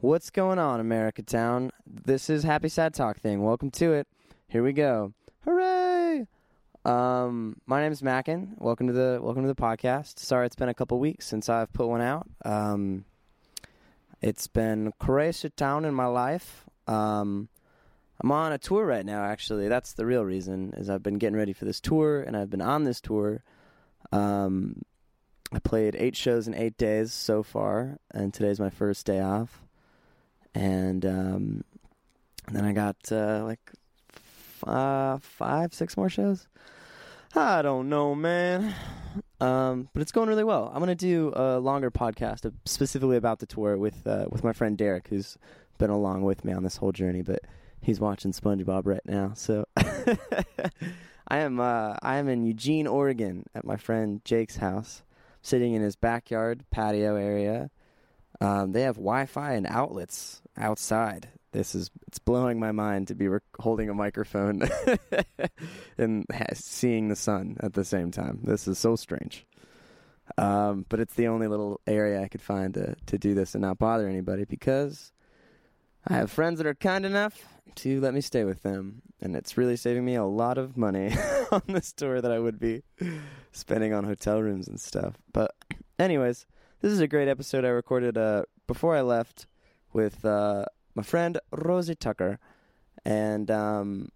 What's going on, America Town? This is Happy Sad Talk Thing. Welcome to it. Here we go. Hooray! Um, my name's Mackin. Welcome to the welcome to the podcast. Sorry, it's been a couple weeks since I've put one out. Um, it's been crazy town in my life. Um, I'm on a tour right now. Actually, that's the real reason. Is I've been getting ready for this tour, and I've been on this tour. Um, I played eight shows in eight days so far, and today's my first day off. And, um, then I got uh, like f- uh, five, six more shows. I don't know, man. Um, but it's going really well. I'm gonna do a longer podcast specifically about the tour with uh, with my friend Derek, who's been along with me on this whole journey. But he's watching SpongeBob right now, so I am uh, I am in Eugene, Oregon, at my friend Jake's house, sitting in his backyard patio area. Um, they have Wi-Fi and outlets outside. This is it's blowing my mind to be holding a microphone and ha- seeing the sun at the same time. This is so strange. Um, but it's the only little area I could find to to do this and not bother anybody because I have friends that are kind enough to let me stay with them, and it's really saving me a lot of money on this tour that I would be spending on hotel rooms and stuff. But, anyways, this is a great episode I recorded uh, before I left with uh, my friend Rosie Tucker, and um,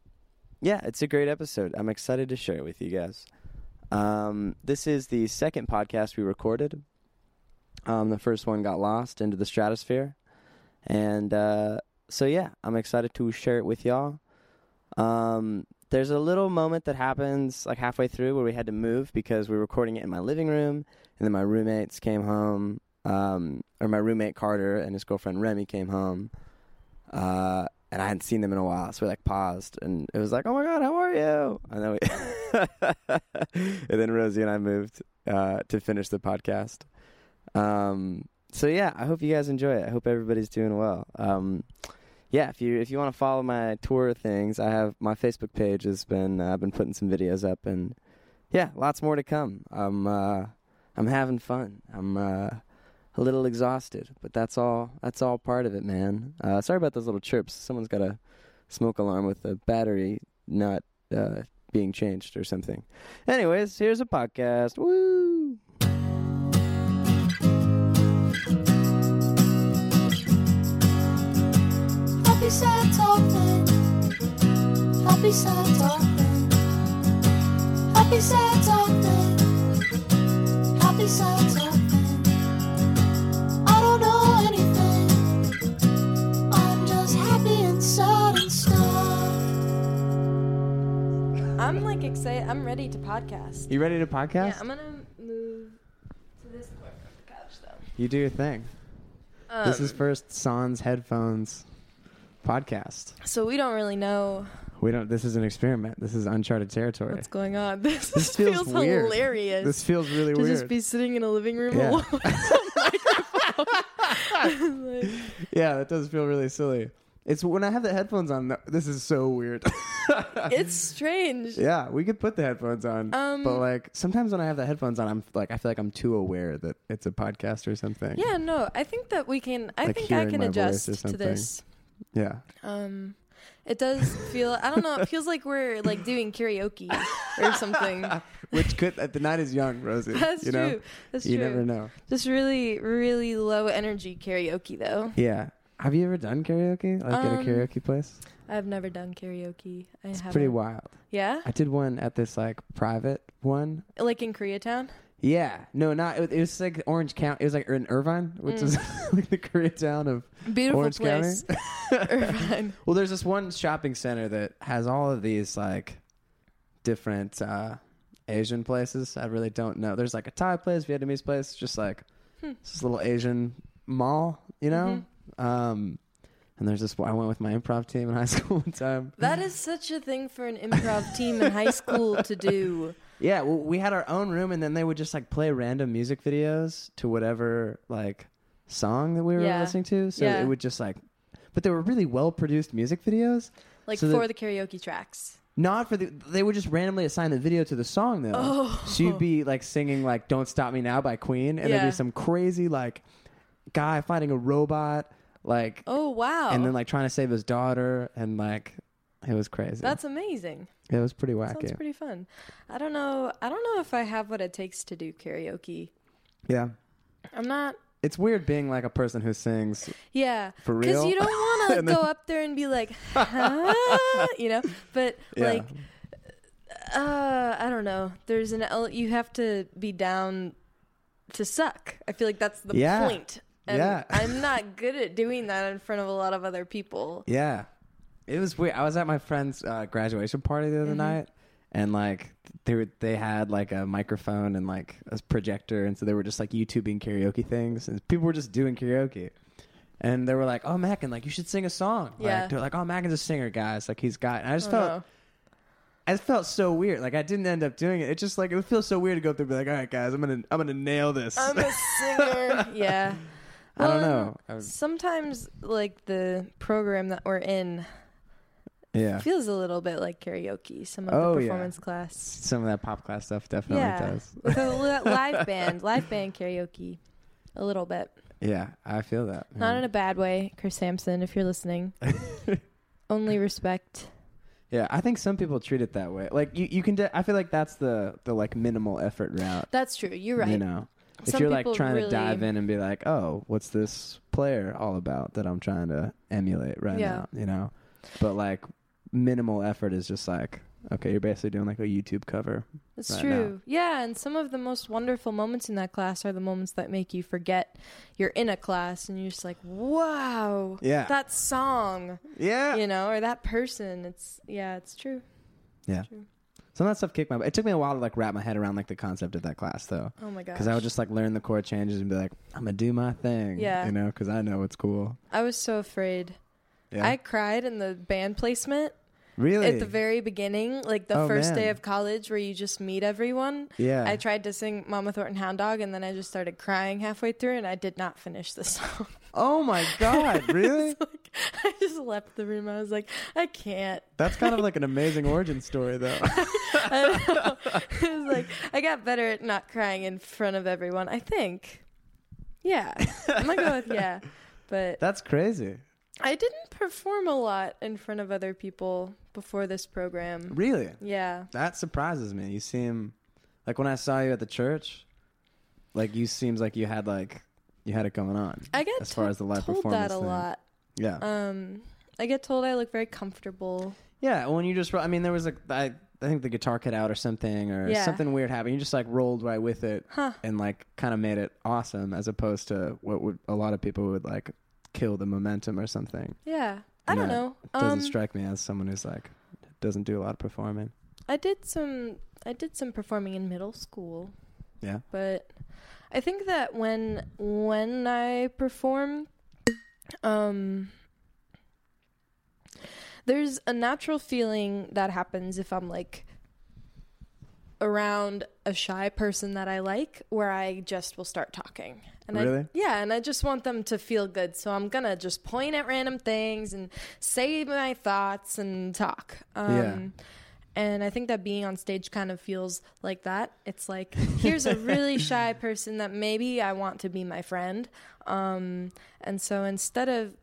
yeah, it's a great episode. I'm excited to share it with you guys. Um, this is the second podcast we recorded. Um, the first one got lost into the stratosphere. And uh, so, yeah, I'm excited to share it with y'all. Um, there's a little moment that happens like halfway through where we had to move because we were recording it in my living room, and then my roommates came home, um, or my roommate Carter and his girlfriend Remy came home, uh, and I hadn't seen them in a while, so we like paused, and it was like, "Oh my god, how are you?" And then we, and then Rosie and I moved uh, to finish the podcast. Um, so yeah, I hope you guys enjoy it. I hope everybody's doing well. Um, yeah, if you if you want to follow my tour things, I have my Facebook page has been uh, I've been putting some videos up, and yeah, lots more to come. I'm uh, I'm having fun. I'm uh, a little exhausted, but that's all that's all part of it, man. Uh, sorry about those little chirps. Someone's got a smoke alarm with the battery not uh, being changed or something. Anyways, here's a podcast. Woo! Sad talking. Happy sad talking. Happy sad talking. Happy sad talking. I don't know anything. I'm just happy and sad and stuff. I'm like excited. I'm ready to podcast. You ready to podcast? Yeah, I'm gonna move to this corner of the couch though. you do your thing. Um, this is first Sans headphones podcast. so we don't really know We don't. This is an experiment. This is uncharted territory. what's going on. This, This feels weird. hilarious. This feels really to weird. just be sitting in a living room Yeah. alone. Like, yeah, that does feel really silly. It's when I have the headphones on. This is so weird. it's strange. yeah, we could put the headphones on, Um, but like sometimes when I have the headphones on, I'm like I feel like I'm too aware that it's a podcast or something. Yeah, no, I think that we can. I Like think I can adjust to this. Yeah. Um, it does feel. I don't know. It feels like we're like doing karaoke or something. Which could uh, the night is young, Rosie. That's you true. That's you true. You never know. Just really, really low energy karaoke though. Yeah. Have you ever done karaoke? Like at a Um, karaoke place? I've never done karaoke. I It's haven't. pretty wild. Yeah, I did one at this like private one. like in Koreatown. Yeah, no, not it, it was like Orange County. It was like in Irvine, which Mm. is like the Koreatown of Beautiful Orange place. County. Irvine. well, there's this one shopping center that has all of these like different uh, Asian places. I really don't know. There's like a Thai place, Vietnamese place, just like Hmm. this little Asian mall, you know. Um, and there's this. I went with my improv team in high school one time. That is such a thing for an improv team in high school to do. Yeah, well, we had our own room, and then they would just like play random music videos to whatever like song that we were Yeah. listening to. So Yeah. it would just like, but they were really well produced music videos. Like So for the- the karaoke tracks. Not for the. They would just randomly assign the video to the song though. Oh. So you'd be like singing like "Don't Stop Me Now" by Queen, and there'd Yeah. be some crazy like guy fighting a robot, like Oh wow. and then like trying to save his daughter and like it was crazy. That's amazing. It was pretty wacky. Sounds pretty fun. I don't know. I don't know if I have what it takes to do karaoke. yeah. I'm not. It's weird being like a person who sings Yeah, for real. because you don't want to go up there and be like, "Huh?" you know. But yeah. like, uh, I don't know. There's an L. you have to be down to suck. I feel like that's the Yeah. point. And Yeah. I'm not good at doing that in front of a lot of other people. Yeah. It was weird. I was at my friend's uh, graduation party the other Mhm. night, and like they were, they had like a microphone and like a projector, and so they were just like YouTubing karaoke things, and people were just doing karaoke. And they were like, "Oh, Mackin, like you should sing a song." Yeah. Like, they're like, "Oh, Mackin's a singer, guys. Like he's got." And I just I felt, don't. I just felt so weird. Like I didn't end up doing it. It just like it would feel so weird to go up there and be like, "All right, guys, I'm gonna, I'm gonna nail this." I'm a singer. yeah. I don't know. I was, Sometimes, like the program that we're in yeah. feels a little bit like karaoke. Some of Oh, the yeah. performance class. Some of that pop class stuff definitely yeah, does. with a live band, live band karaoke, a little bit. Yeah, I feel that. Not yeah. in a bad way, Chris Sampson. If you're listening, only respect. Yeah, I think some people treat it that way. Like you, you can. De- I feel like that's the the like minimal effort route. That's true. You're right. You know, if you're like trying really- to dive in and be like, oh, what's this player all about that I'm trying to emulate right Yeah. now? You know, but like minimal effort is just like, okay, you're basically doing like a YouTube cover. It's right true. Yeah, and some of the most wonderful moments in that class are the moments that make you forget you're in a class and you're just like, wow, Yeah, that song, yeah. you know, or that person. It's yeah, it's true. Yeah. True. Some of that stuff kicked my. It took me a while to like wrap my head around like the concept of that class though. Oh my gosh. Because I would just like learn the chord changes and be like, I'm gonna do my thing. Yeah. You know, because I know it's cool. I was so afraid. Yeah. I cried in the band placement really. at the very beginning, like the Oh, first day of college where you just meet everyone. yeah. I tried to sing Mama Thornton Hound Dog and then I just started crying halfway through and I did not finish the song. oh my god! Really? Like, I just left the room. I was like, I can't. That's kind of like an amazing origin story, though. I was like I got better at not crying in front of everyone. I think. Yeah, I'm gonna go with yeah, but That's crazy. I didn't perform a lot in front of other people before this program. Really? Yeah, That surprises me. You seem like when I saw you at the church, like you seems like you had like you had it going on. I get as far as the live told performance that a thing. lot. Yeah. Um, I get told I look very comfortable. yeah. When you just, ro- I mean, there was like I, I think the guitar cut out or something or Yeah. something weird happened. You just like rolled right with it Huh. and like kind of made it awesome, as opposed to what would a lot of people would like kill the momentum or something. Yeah, I And don't know. Doesn't Um, strike me as someone who's like doesn't do a lot of performing. I did some I did some performing in middle school, Yeah. but I think that when when I perform um there's a natural feeling that happens if I'm like around a shy person that I like where I just will start talking. And I, Really? yeah, and I just want them to feel good. So I'm going to just point at random things and say my thoughts and talk. Um Yeah. and I think that being on stage kind of feels like that. It's like here's a really shy person that maybe I want to be my friend. Um and so instead of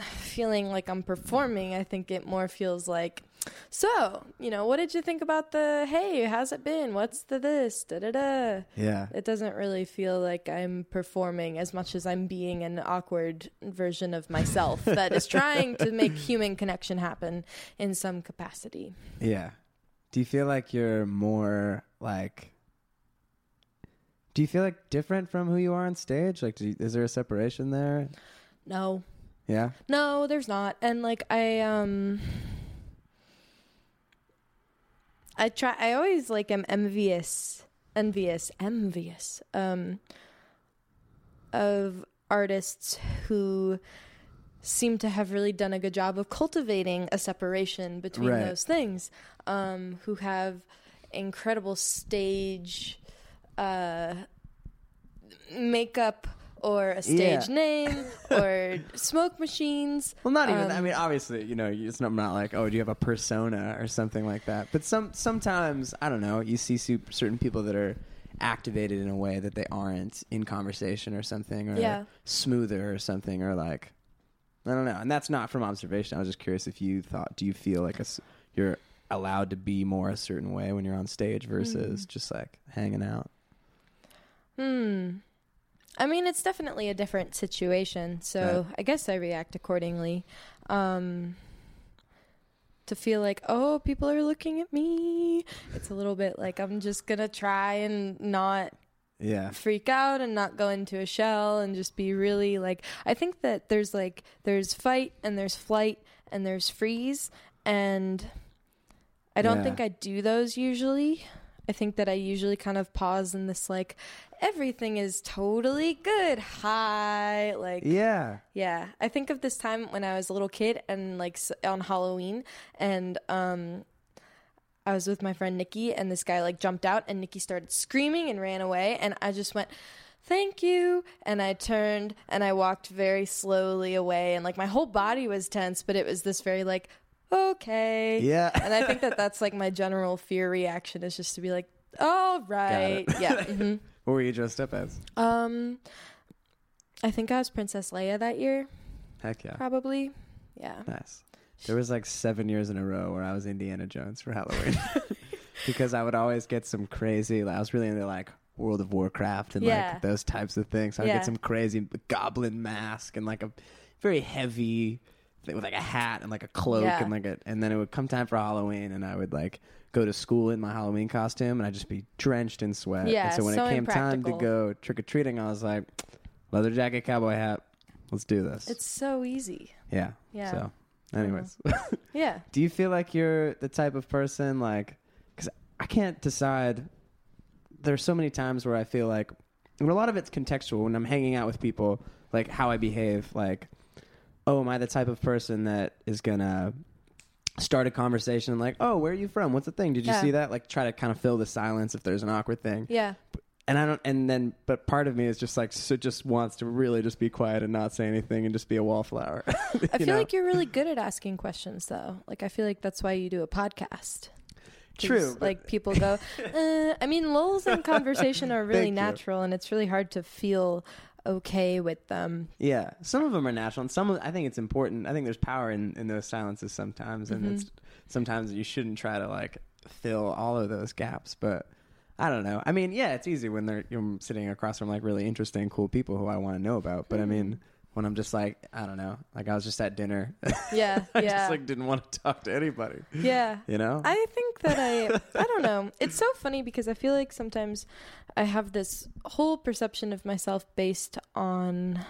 feeling like I'm performing, I think it more feels like, so, you know, what did you think about the, hey, how's it been? What's the this? Da da da. Yeah. It doesn't really feel like I'm performing as much as I'm being an awkward version of myself that is trying to make human connection happen in some capacity. Yeah. Do you feel like you're more like? Do you feel like different from who you are on stage? Like, do you, is there a separation there? No, Yeah. No, there's not. And like I um I try I always like am envious envious envious um of artists who seem to have really done a good job of cultivating a separation between Right. those things um who have incredible stage uh makeup or a stage Yeah. name or smoke machines Well, not even. I Um, mean, obviously, you know, it's not, not like, oh, do you have a persona or something like that? But some sometimes, I don't know, you see su- certain people that are activated in a way that they aren't in conversation or something, or Yeah. smoother or something, or like, I don't know, and that's not from observation. I was just curious if you thought, do you feel like a s you're allowed to be more a certain way when you're on stage versus Mm. just like hanging out? Hmm. I mean, it's definitely a different situation, so Right. I guess I react accordingly. Um, to feel like, oh, people are looking at me. It's a little bit like I'm just gonna try and not Yeah, freak out and not go into a shell and just be really like I think that there's like there's fight and there's flight and there's freeze and I don't Yeah. think I do those usually. I think that I usually kind of pause in this like everything is totally good. Hi, like yeah, yeah, I think of this time when I was a little kid and like on Halloween, and um, I was with my friend Nikki, and this guy like jumped out, and Nikki started screaming and ran away, and I just went, "Thank you," and I turned and I walked very slowly away, and like my whole body was tense, but it was this very like, okay, yeah. and I think that that's like my general fear reaction is just to be like, all right, yeah. hmm what were you dressed up as? Um, I think I was Princess Leia that year Heck yeah, probably. Yeah. nice. There was like seven years in a row where I was Indiana Jones for Halloween because I would always get some crazy. Like, I was really into like World of Warcraft and Yeah. like those types of things. I would Yeah. get some crazy goblin mask and like a very heavy with like a hat and like a cloak Yeah. and like a and then it would come time for Halloween and I would like go to school in my Halloween costume and I'd just be drenched in sweat. Yeah, and so when so it came time to go trick or treating, I was like, leather jacket, cowboy hat. Let's do this. It's so easy. yeah. Yeah. So, anyways, Yeah. do you feel like you're the type of person like? Because I can't decide. There's so many times where I feel like, and a lot of it's contextual when I'm hanging out with people, like how I behave. Like, oh, am I the type of person that is gonna start a conversation like, oh, where are you from? What's the thing? Did you Yeah. see that? Like, try to kind of fill the silence if there's an awkward thing. Yeah. And I don't, and then, but part of me is just like, so just wants to really just be quiet and not say anything and just be a wallflower. I feel know? like you're really good at asking questions though. Like I feel like that's why you do a podcast. True. Like people go, uh, I mean, lulls in conversation are really you. natural, and it's really hard to feel okay with them. Yeah, some of them are natural, and some of I think it's important. I think there's power in in those silences sometimes, and Mm-hmm. it's sometimes you shouldn't try to like fill all of those gaps. But I don't know. I mean, yeah, it's easy when they're you're sitting across from like really interesting, cool people who I want to know about. But I mean, when I'm just like, I don't know, like I was just at dinner, Yeah. I yeah. just like didn't want to talk to anybody. yeah. You know? I think that I I don't know. It's so funny because I feel like sometimes I have this whole perception of myself based on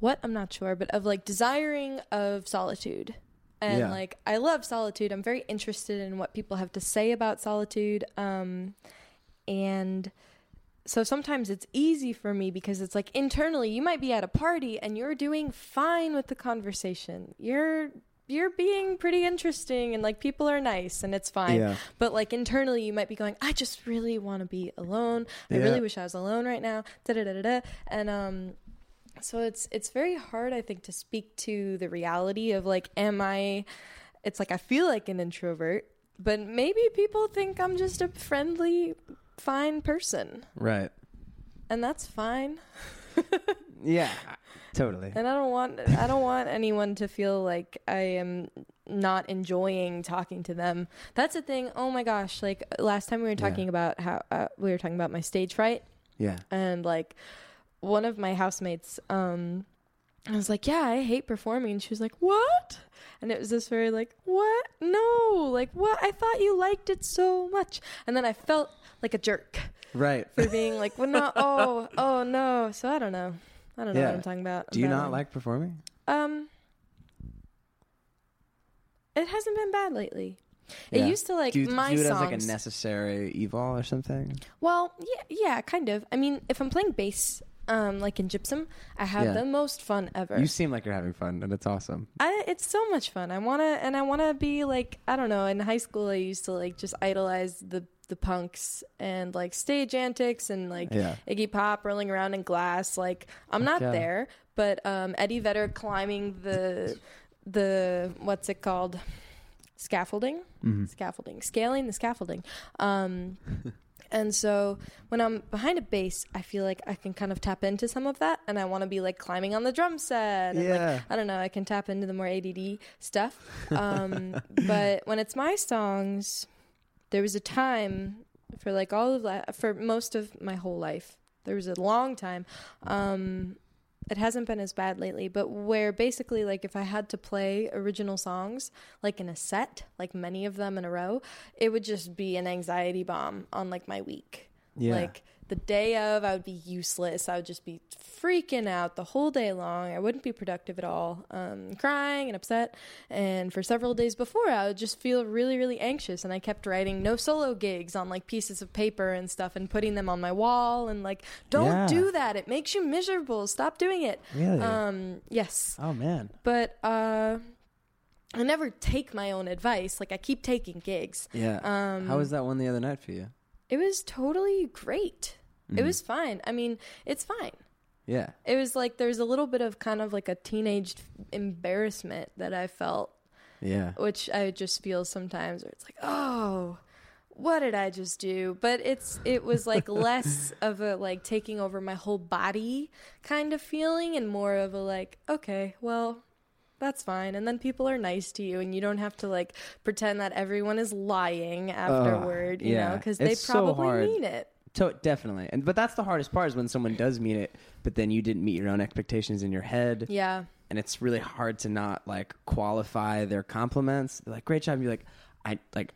what I'm not sure, but of like desiring of solitude. And Yeah. like I love solitude. I'm very interested in what people have to say about solitude. Um and so sometimes it's easy for me because it's like internally you might be at a party and you're doing fine with the conversation. You're you're being pretty interesting and like people are nice and it's fine. Yeah. But like internally you might be going, I just really want to be alone. I Yeah. really wish I was alone right now. Da da da da da. And um so it's it's very hard I think to speak to the reality of like am I it's like I feel like an introvert, but maybe people think I'm just a friendly fine person Right. and that's fine Yeah. Totally. and i don't want i don't want anyone to feel like i am not enjoying talking to them that's the thing oh my gosh like last time we were Yeah. talking about how uh, we were talking about my stage fright Yeah. and like one of my housemates um I was like, "Yeah, I hate performing." And she was like, "What?" And it was this very like, "What? No. Like what? I thought you liked it so much." And then I felt like a jerk Right. for being like, "Well, no. Oh, oh no." So I don't know. I don't know Yeah. what I'm talking about. Do you not like performing? Um It hasn't been bad lately. It used to like do you my view it songs. as like a necessary evil or something? Well, yeah, yeah, kind of. I mean, if I'm playing bass, um, like in Gypsum, I have Yeah. the most fun ever. You seem like you're having fun, and it's awesome. I, it's so much fun. I wanna, and I wanna be like, I don't know. In high school, I used to like just idolize the the punks and like stage antics and like Yeah. Iggy Pop rolling around in glass. Like I'm not yeah. there, but um, Eddie Vedder climbing the the what's it called scaffolding, Mm-hmm. scaffolding, scaling the scaffolding. Um, And so when I'm behind a bass, I feel like I can kind of tap into some of that, and I want to be like climbing on the drum set. And, like, Yeah. I don't know. I can tap into the more ADD stuff. Um, but when it's my songs, there was a time for like all of that for most of my whole life. There was a long time. Um, it hasn't been as bad lately, but where basically like if I had to play original songs like in a set, like many of them in a row, it would just be an anxiety bomb on like my week. Yeah. Like the day of, I would be useless. I would just be freaking out the whole day long. I wouldn't be productive at all, um, crying and upset. And for several days before, I would just feel really, really anxious. And I kept writing no solo gigs on like pieces of paper and stuff and putting them on my wall and like, don't Yeah. do that. It makes you miserable. Stop doing it. Really? Um, yes. oh man. But uh, I never take my own advice. Like I keep taking gigs. Yeah. Um, How was that one the other night for you? It was totally great. It Mhm. was fine. I mean, it's fine. Yeah. It was like there's a little bit of kind of like a teenage embarrassment that I felt, Yeah. which I just feel sometimes where it's like, oh, what did I just do? But it's it was like less of a like taking over my whole body kind of feeling and more of a like, okay, well, that's fine. And then people are nice to you and you don't have to like pretend that everyone is lying afterward, you know, because they It's so probably hard. mean it. To- definitely. And but that's the hardest part is when someone does mean it, but then you didn't meet your own expectations in your head, Yeah. and it's really hard to not like qualify their compliments. They're like, "Great job." You're like, "I like."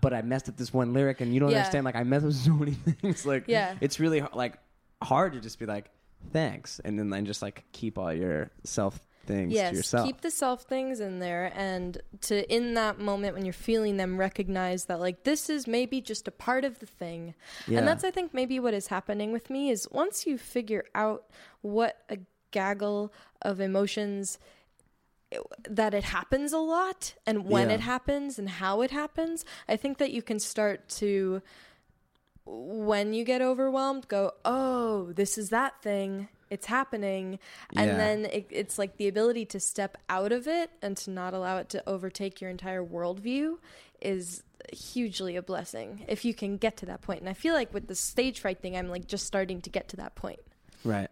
But I messed up this one lyric, and you don't Yeah. understand. Like I messed up so many things. Like, Yeah. it's really like hard to just be like, "Thanks," and then then just like keep all your self things yes, to yourself. keep the self things in there and to in that moment when you're feeling them recognize that like this is maybe just a part of the thing. Yeah. And that's I think maybe what is happening with me is once you figure out what a gaggle of emotions eh, that it happens a lot and when Yeah. it happens and how it happens, I think that you can start to when you get overwhelmed go, "Oh, this is that thing. It's happening." And Yeah. then it, it's like the ability to step out of it and to not allow it to overtake your entire worldview is hugely a blessing if you can get to that point. And I feel like with the stage fright thing, I'm like just starting to get to that point. Right.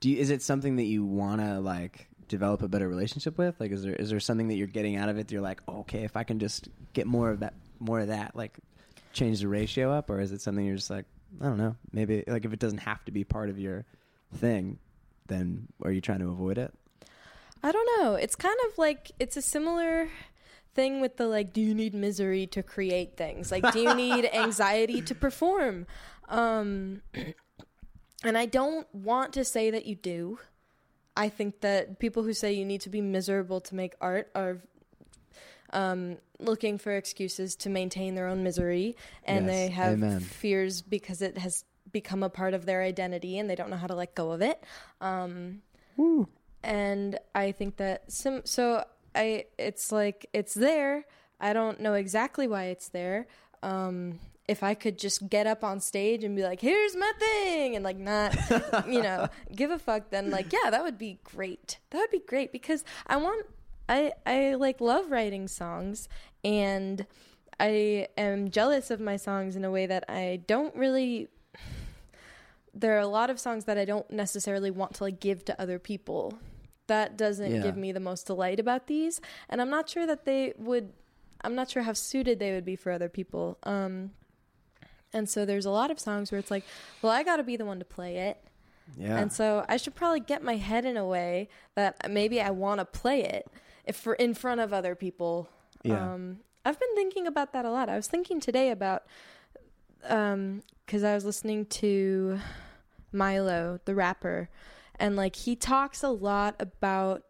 Do you, is it something that you want to like develop a better relationship with? Like, is there is there something that you're getting out of it? That you're like, oh, okay, if I can just get more of that, more of that, like change the ratio up, or is it something you're just like, I don't know, maybe like if it doesn't have to be part of your thing, then are you trying to avoid it? I don't know. It's kind of like it's a similar thing with the like do you need misery to create things? Like do you need anxiety to perform? Um and I don't want to say that you do. I think that people who say you need to be miserable to make art are um, looking for excuses to maintain their own misery, and Yes, they have amen. fears because it has become a part of their identity, and they don't know how to let go of it. Um, and I think that sim- so I it's like it's there. I don't know exactly why it's there. Um, if I could just get up on stage and be like, "Here's my thing," and like not, you know, give a fuck, then like yeah, that would be great. That would be great because I want I I like love writing songs and I am jealous of my songs in a way that I don't really there are a lot of songs that I don't necessarily want to like give to other people. That doesn't Yeah. give me the most delight about these, and I'm not sure that they would. I'm not sure how suited they would be for other people. Um, and so there's a lot of songs where it's like, well, I got to be the one to play it, Yeah. and so I should probably get my head in a way that maybe I want to play it if for in front of other people. Yeah. Um, I've been thinking about that a lot. I was thinking today about um because I was listening to Milo, the rapper, and like he talks a lot about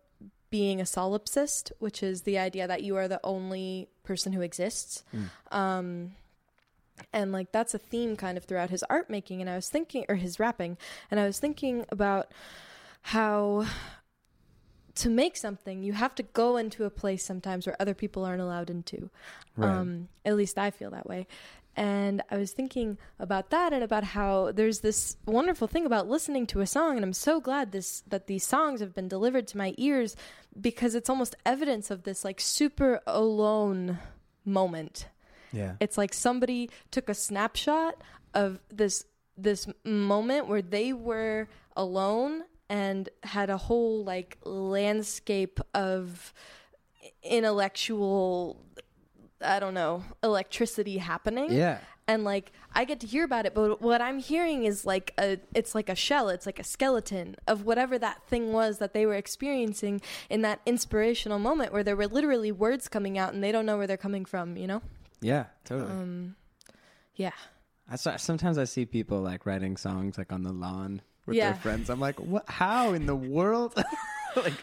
being a solipsist, which is the idea that you are the only person who exists. Um and like that's a theme kind of throughout his art making and I was thinking or his rapping and I was thinking about how to make something you have to go into a place sometimes where other people aren't allowed into. Right. Um at least I feel that way. And I was thinking about that and about how there's this wonderful thing about listening to a song and I'm so glad this that these songs have been delivered to my ears because it's almost evidence of this like super alone moment. Yeah. It's like somebody took a snapshot of this this moment where they were alone and had a whole like landscape of intellectual I don't know, electricity happening Yeah. and like I get to hear about it, but what I'm hearing is like a it's like a shell, it's like a skeleton of whatever that thing was that they were experiencing in that inspirational moment where there were literally words coming out and they don't know where they're coming from, you know? Yeah. Totally. Um yeah. I saw, sometimes I see people like writing songs like on the lawn with Yeah. their friends. I'm like, what? How in the world? like,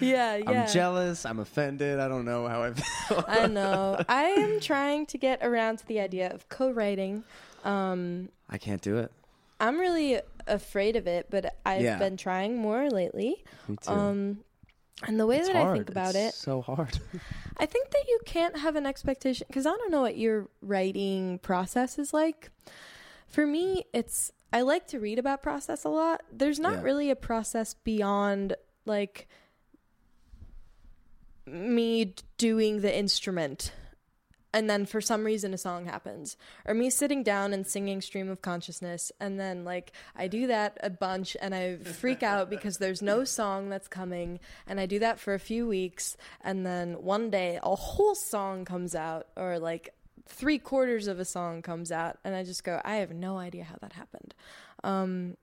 Yeah, yeah. I'm jealous. I'm offended. I don't know how I feel. I know. I am trying to get around to the idea of co-writing. Um I can't do it. I'm really afraid of it, but I've Yeah. been trying more lately. Me too. Um and the way it's that hard. I think about It's it, so hard. I think that you can't have an expectation because I don't know what your writing process is like. For me, it's I like to read about process a lot. There's not Yeah. really a process beyond like me doing the instrument and then for some reason a song happens. Or me sitting down and singing stream of consciousness and then like i do that a bunch and i freak out because there's no song that's coming and i do that for a few weeks and then one day a whole song comes out or like three quarters of a song comes out and i just go i have no idea how that happened. Um,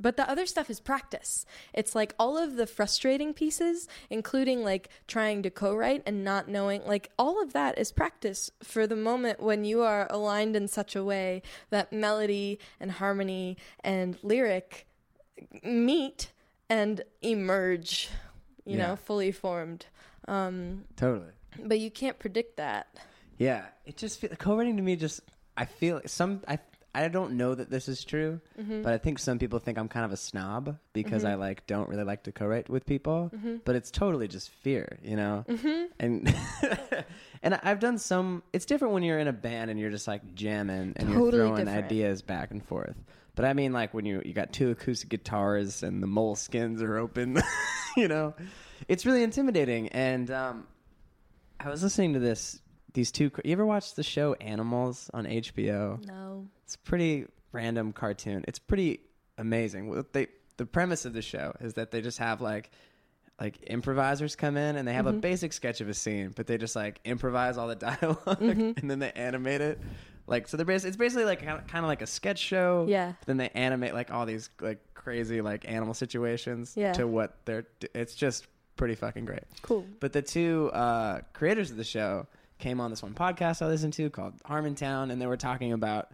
but the other stuff is practice. It's like all of the frustrating pieces, including like trying to co write and not knowing, like all of that is practice for the moment when you are aligned in such a way that melody and harmony and lyric meet and emerge, you Yeah. know, fully formed. Um, totally. but you can't predict that. Yeah. It just feel, co-writing to me just I feel some I I don't know that this is true, Mm-hmm. but I think some people think I'm kind of a snob because I like don't really like to co-write with people. Mm-hmm. But it's totally just fear, you know. And and I- I've done some. It's different when you're in a band and you're just like jamming and you're throwing different. ideas back and forth. But I mean, like when you you got two acoustic guitars and the Moleskines are open, you know, it's really intimidating. And um, I was listening to this. These two. You ever watch the show Animals on HBO? No. It's a pretty random cartoon. It's pretty amazing. What They the premise of the show is that they just have like like improvisers come in and they have a basic sketch of a scene, but they just like improvise all the dialog and then they animate it. Like so, they're bas- it's basically like kind of like a sketch show. Yeah. Then they animate like all these like crazy like animal situations Yeah. to what they're. It's just pretty fucking great. Cool. But the two uh, creators of the show came on this one podcast I listened to called Harmontown, and they were talking about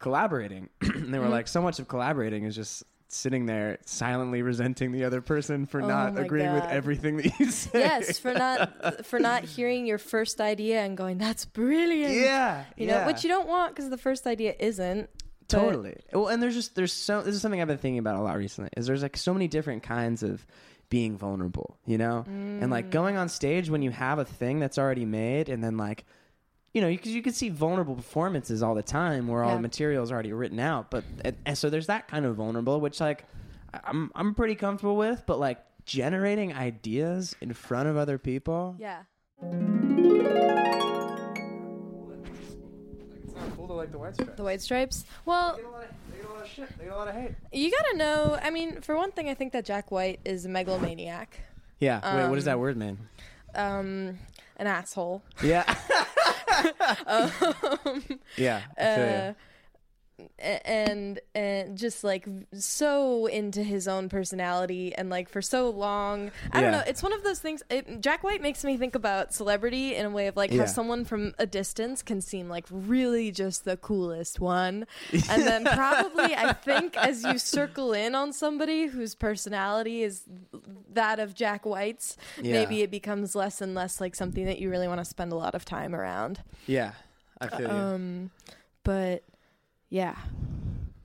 collaborating. and they were Mm-hmm. like, so much of collaborating is just sitting there silently resenting the other person for Oh not agreeing with everything that you say. Yes, for not for not hearing your first idea and going, "That's brilliant." yeah, You yeah. know, which you don't want because the first idea isn't. Totally. Well, and there's just there's so this is something I've been thinking about a lot recently. Is there's like so many different kinds of being vulnerable, you know, and Mm. like going on stage when you have a thing that's already made, and then like, you know, because you can see vulnerable performances all the time where all Yeah. the material is already written out, but and, and so there's that kind of vulnerable, which like I'm I'm pretty comfortable with, but like generating ideas in front of other people, Yeah. it's not cool to like the white stripes. The White Stripes. Well, They get a lot of, they get a lot of shit. They get a lot of hate. you gotta know. I mean, for one thing, I think that Jack White is a megalomaniac, Yeah. Wait, what does Um, that word mean? um, an asshole. Yeah. um, yeah. Uh, and and just like so into his own personality and like for so long i don't know it's one of those things it, jack white makes me think about celebrity in a way of like Yeah. how someone from a distance can seem like really just the coolest one and then probably i think as you circle in on somebody whose personality is that of jack white's Yeah. maybe it becomes less and less like something that you really want to spend a lot of time around Yeah, I feel you. um, but yeah,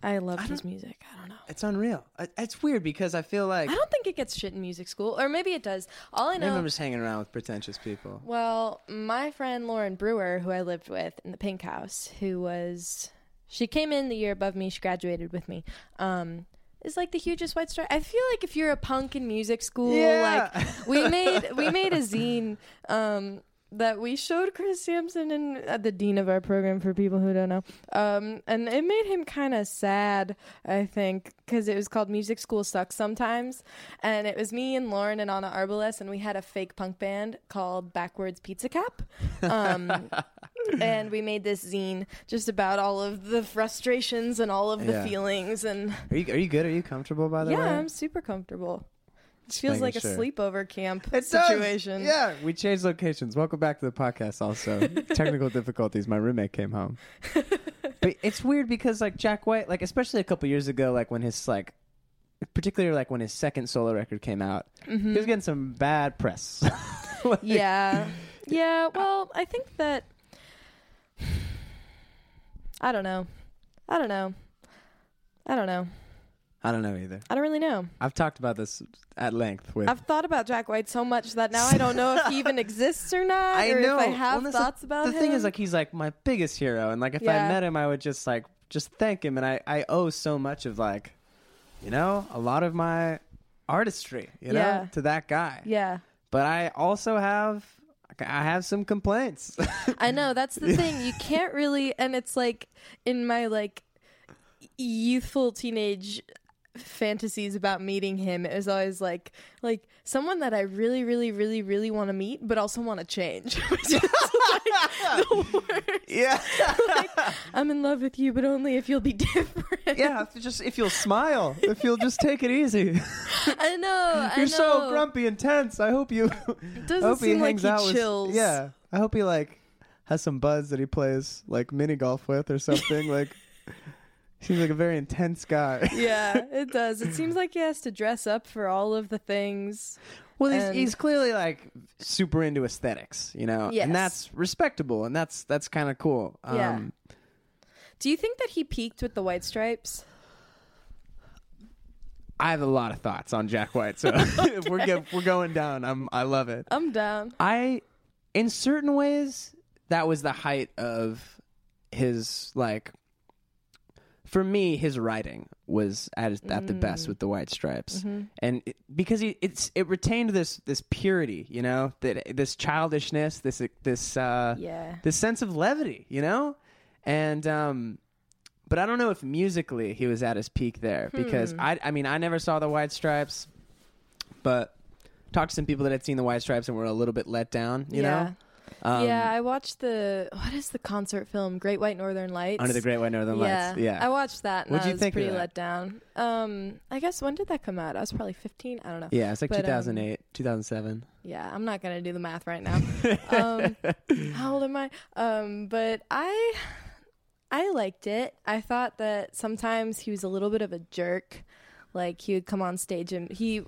I love his music. I don't know. It's unreal. I- It's weird because I feel like I don't think it gets shit in music school, or maybe it does. All I maybe know. I'm just hanging around with pretentious people. Well, my friend Lauren Brewer, who I lived with in the Pink House, who was she came in the year above me, she graduated with me. Um, is like the hugest white star. I feel like if you're a punk in music school, Yeah. like we made we made a zine um that we showed Chris Sampson and uh, the dean of our program for people who don't know. Um, and it made him kind of sad, I think, because it was called Music School Sucks Sometimes. And it was me and Lauren and Anna Arbalest, and we had a fake punk band called Backwards Pizza Cap. Um, and we made this zine just about all of the frustrations and all of the Yeah. feelings. And Are you are you good? Are you comfortable by the yeah, way? Yeah, I'm super comfortable. It feels like a sure. sleepover camp It does. situation. Yeah, we changed locations. Welcome back to the podcast. Also, technical difficulties. My roommate came home, but it's weird because like Jack White, like especially a couple years ago, like when his like, particularly like when his second solo record came out, he was mm-hmm. getting some bad press. Like, yeah yeah well i think that i don't know i don't know i don't know I don't know either. i don't really know I've talked about this at length with. i've thought about jack white so much that now i don't know if he even exists or not I or know. if i have Well, that's the- thoughts about the him The thing is like he's like my biggest hero and like if Yeah. i met him i would just like just thank him and i i owe so much of like you know a lot of my artistry you know Yeah. to that guy yeah but i also have i have some complaints I know that's the thing. You can't really, and it's like in my like youthful teenage fantasies about meeting him. It was always like like someone that I really, really, really, really want to meet, but also want to change. Like the worst. yeah Like, I'm in love with you, but only if you'll be different. yeah if just if you'll smile if you'll just take it easy I know. You're so know. grumpy and tense i hope you It doesn't hope he seem like hangs he out chills. with yeah i hope he like has some buds that he plays like mini golf with or something like seems like a very intense guy yeah, it does. It seems like he has to dress up for all of the things. well he's, And- he's clearly like super into aesthetics you know Yes. and that's respectable and that's that's kind of cool Yeah. um Do you think that he peaked with the White Stripes? i have a lot of thoughts on jack white so if we're go- we're going down i'm i love it I'm down. I, in certain ways, that was the height of his like. For me, his writing was at his, at the best with the White Stripes, and it, because he, it's it retained this this purity, you know, that this childishness, this this uh, Yeah. this sense of levity, you know, and um, but I don't know if musically he was at his peak there because I I mean I never saw the White Stripes, but talked to some people that had seen the White Stripes and were a little bit let down, you yeah. know. Um, yeah, I watched the what is the concert film? Great White Northern Lights. Under the Great White Northern yeah, Lights. Yeah. I watched that and What'd I you was think pretty let down. Um, I guess when did that come out? I was probably 15. I don't know. yeah, it's like But, um, 2008, 2007. Yeah, I'm not gonna do the math right now. um, how old am I? Um, but I, I liked it. I thought that sometimes he was a little bit of a jerk. Like he would come on stage and he,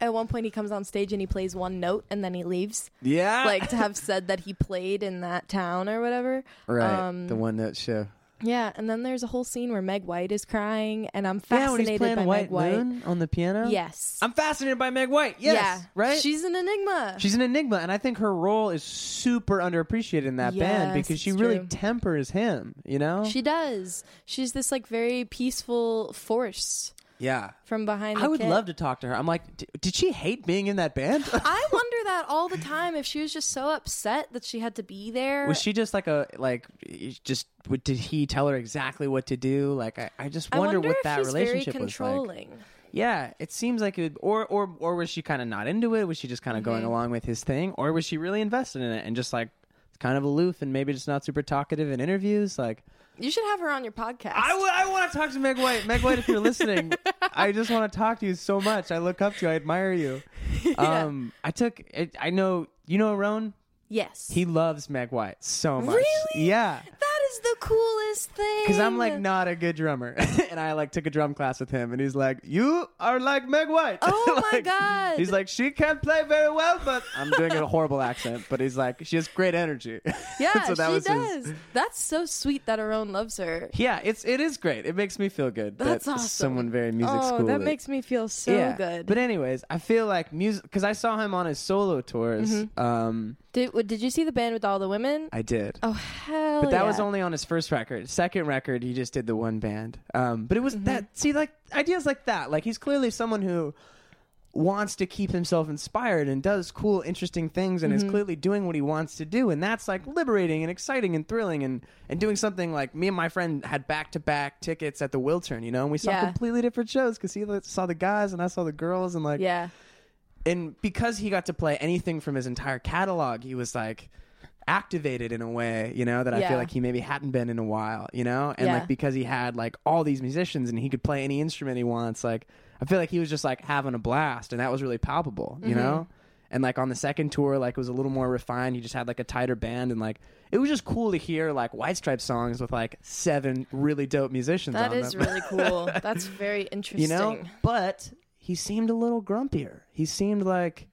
at one point he comes on stage and he plays one note and then he leaves. Yeah. Like to have said that he played in that town or whatever. right. um, the one note show. Yeah, and then there's a whole scene where Meg White is crying, and I'm Yeah, fascinated playing by White Meg White. Moon on the piano. Yes. I'm fascinated by Meg White. Yes. yeah. Right. She's an enigma. She's an enigma, and I think her role is super underappreciated in that band because she really true. tempers him. You know? She does. She's this like very peaceful force yeah. from behind the I would kit. love to talk to her. I'm like, "D- did she hate being in that band? I wonder that all the time if she was just so upset that she had to be there. was she just like a like just did he tell her exactly what to do? Like I, I just I wonder, wonder what that relationship was like. Yeah, it seems like it. Or or or was she kind of not into it? Was she just kind of Mm-hmm. going along with his thing, or was she really invested in it and just like kind of aloof and maybe just not super talkative in interviews? Like You should have her on your podcast. I, w- I want to talk to Meg White. Meg White, if you're listening, I just want to talk to you so much. I look up to you. I admire you. Um, I took. It, I know you know Roan. yes. He loves Meg White so much. Really? Yeah. Is the coolest thing. Because I'm like not a good drummer, and I like took a drum class with him, and he's like, "You are like Meg White." Oh my God. He's like, "She can't play very well, but I'm doing a horrible accent." But he's like, "She has great energy." Yeah, so she does. his. That's so sweet that her own loves her. Yeah, it's it is great. It makes me feel good. That's that awesome. Someone very music oh, school. that makes me feel so yeah. good. But anyways, I feel like music because I saw him on his solo tours. Mm-hmm. Um, did did you see the band with all the women? I did. oh hell! But that yeah. was only on his first record. Second record, he just did the one band. Um, but it was Mm-hmm. that. See, like ideas like that. Like he's clearly someone who wants to keep himself inspired and does cool, interesting things and is clearly doing what he wants to do. And that's like liberating and exciting and thrilling and, and doing something like me and my friend had back to back tickets at the Wiltern, you know, and we saw Yeah. completely different shows because he saw the guys and I saw the girls and like, Yeah. and because he got to play anything from his entire catalog, he was like activated in a way, you know, that I Yeah. feel like he maybe hadn't been in a while, you know? And Yeah. like because he had like all these musicians and he could play any instrument he wants, like I feel like he was just like having a blast and that was really palpable, you know? Mm-hmm. And like on the second tour, like it was a little more refined. He just had like a tighter band and like it was just cool to hear like White Stripes songs with like seven really dope musicians That on is really cool. That's very interesting. you know? But he seemed a little grumpier. He seemed like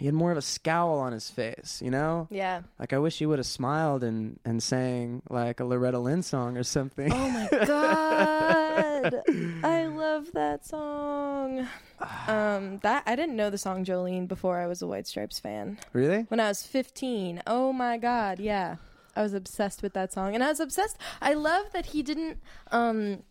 he had more of a scowl on his face, you know? Yeah. Like I wish he would have smiled and and sang like a Loretta Lynn song or something. Oh my god. I love that song. Um that I didn't know the song Jolene before I was a White Stripes fan. really? When I was 15. Oh my god, yeah. I was obsessed with that song. And I was obsessed. I love that he didn't um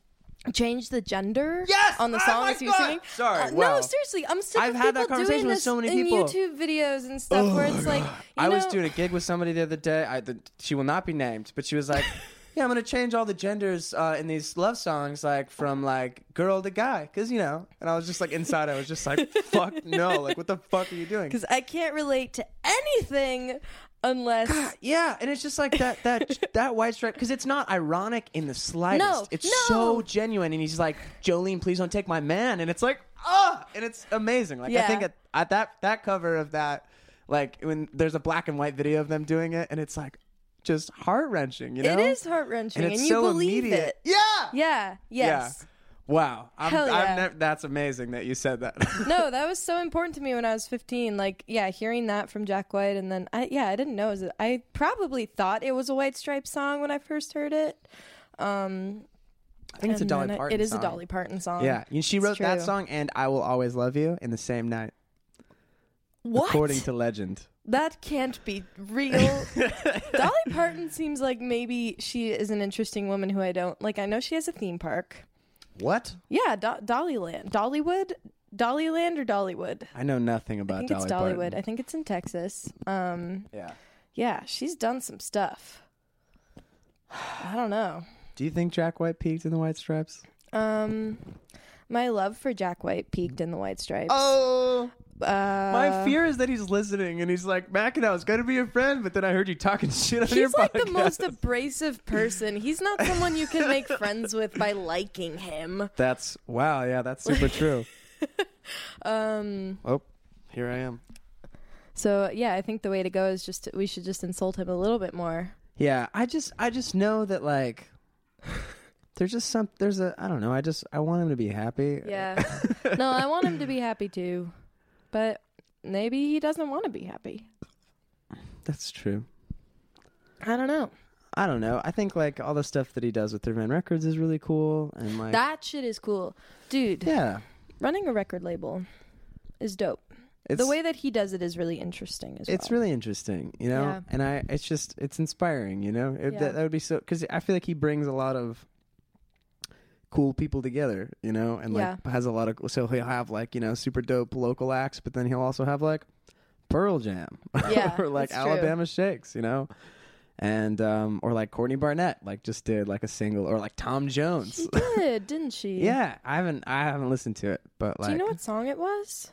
change the gender Yes! on the Oh song my as he was singing. Sorry, Uh, wow. No, seriously, I'm sick I've of had that conversation with so many people in people. YouTube videos and stuff where it's like, you I was doing a gig with somebody the other day. I, the, she will not be named, but she was like, "Yeah, I'm gonna change all the genders uh, in these love songs, like from like girl to guy, because you know." And I was just like, inside, I was just like, "Fuck no! Like, what the fuck are you doing?" because I can't relate to anything unless Yeah, and it's just like that that that white stripe because it's not ironic in the slightest. No, it's no. so genuine, and he's like, "Jolene, please don't take my man," and it's like, ah, and it's amazing. Like I think at, at that that cover of that, like when there's a black and white video of them doing it, and it's like just heart wrenching. You know, it is heart wrenching and and, you so believe immediate. it. Yeah. Yeah. Yes. Wow. I'm, Hell I've yeah. nev- that's amazing that you said that. no, that was so important to me when I was 15. Like, yeah, hearing that from Jack White, and then I, yeah, I didn't know. It was, I probably thought it was a White Stripes song when I first heard it. Um, I think it's a Dolly Parton. It is song. a Dolly Parton song. Yeah, and she wrote that song and "I Will Always Love You" in the same night, What? according to legend. that can't be real. Dolly Parton seems like maybe she is an interesting woman who I don't like. I know she has a theme park. What? Yeah, Do- Dollyland, Dollywood, Dollyland or Dollywood. I know nothing about I think Dolly it's Dollywood. Parton. I think it's in Texas. Um, Yeah. yeah, she's done some stuff. I don't know. Do you think Jack White peaked in the White Stripes? Um, my love for Jack White peaked in the White Stripes. Oh, uh, my fear is that he's listening and he's like, Mackinac, I was gonna be a friend, but then I heard you talking shit on your He's like the most abrasive person. He's not someone you can make friends with by liking him. That's wow, yeah, that's super true. Um, Oh, here I am. so yeah, I think the way to go is just we should just insult him a little bit more. Yeah, I just, I just know that like, there's just some, there's a, I don't know. I just, I want him to be happy. Yeah. no, I want him to be happy too, but maybe he doesn't want to be happy. that's true. I don't know. I don't know. I think like all the stuff that he does with Third Man Records is really cool, and like, That shit is cool, dude. yeah, Running a record label is dope. it's the way that he does it is really interesting as well. it's really interesting, you know. Yeah. And I, it's just, it's inspiring, you know. It, Yeah. that, that would be so because I feel like he brings a lot of cool people together, you know, and like has a lot of. So he'll have like you know super dope local acts, but then he'll also have like Pearl Jam, Yeah, or like that's true. Alabama Shakes, you know. And um, or like Courtney Barnett, like just did like a single, or like Tom Jones. She did, didn't she? Yeah, I haven't I haven't listened to it, but like Do you know what song it was?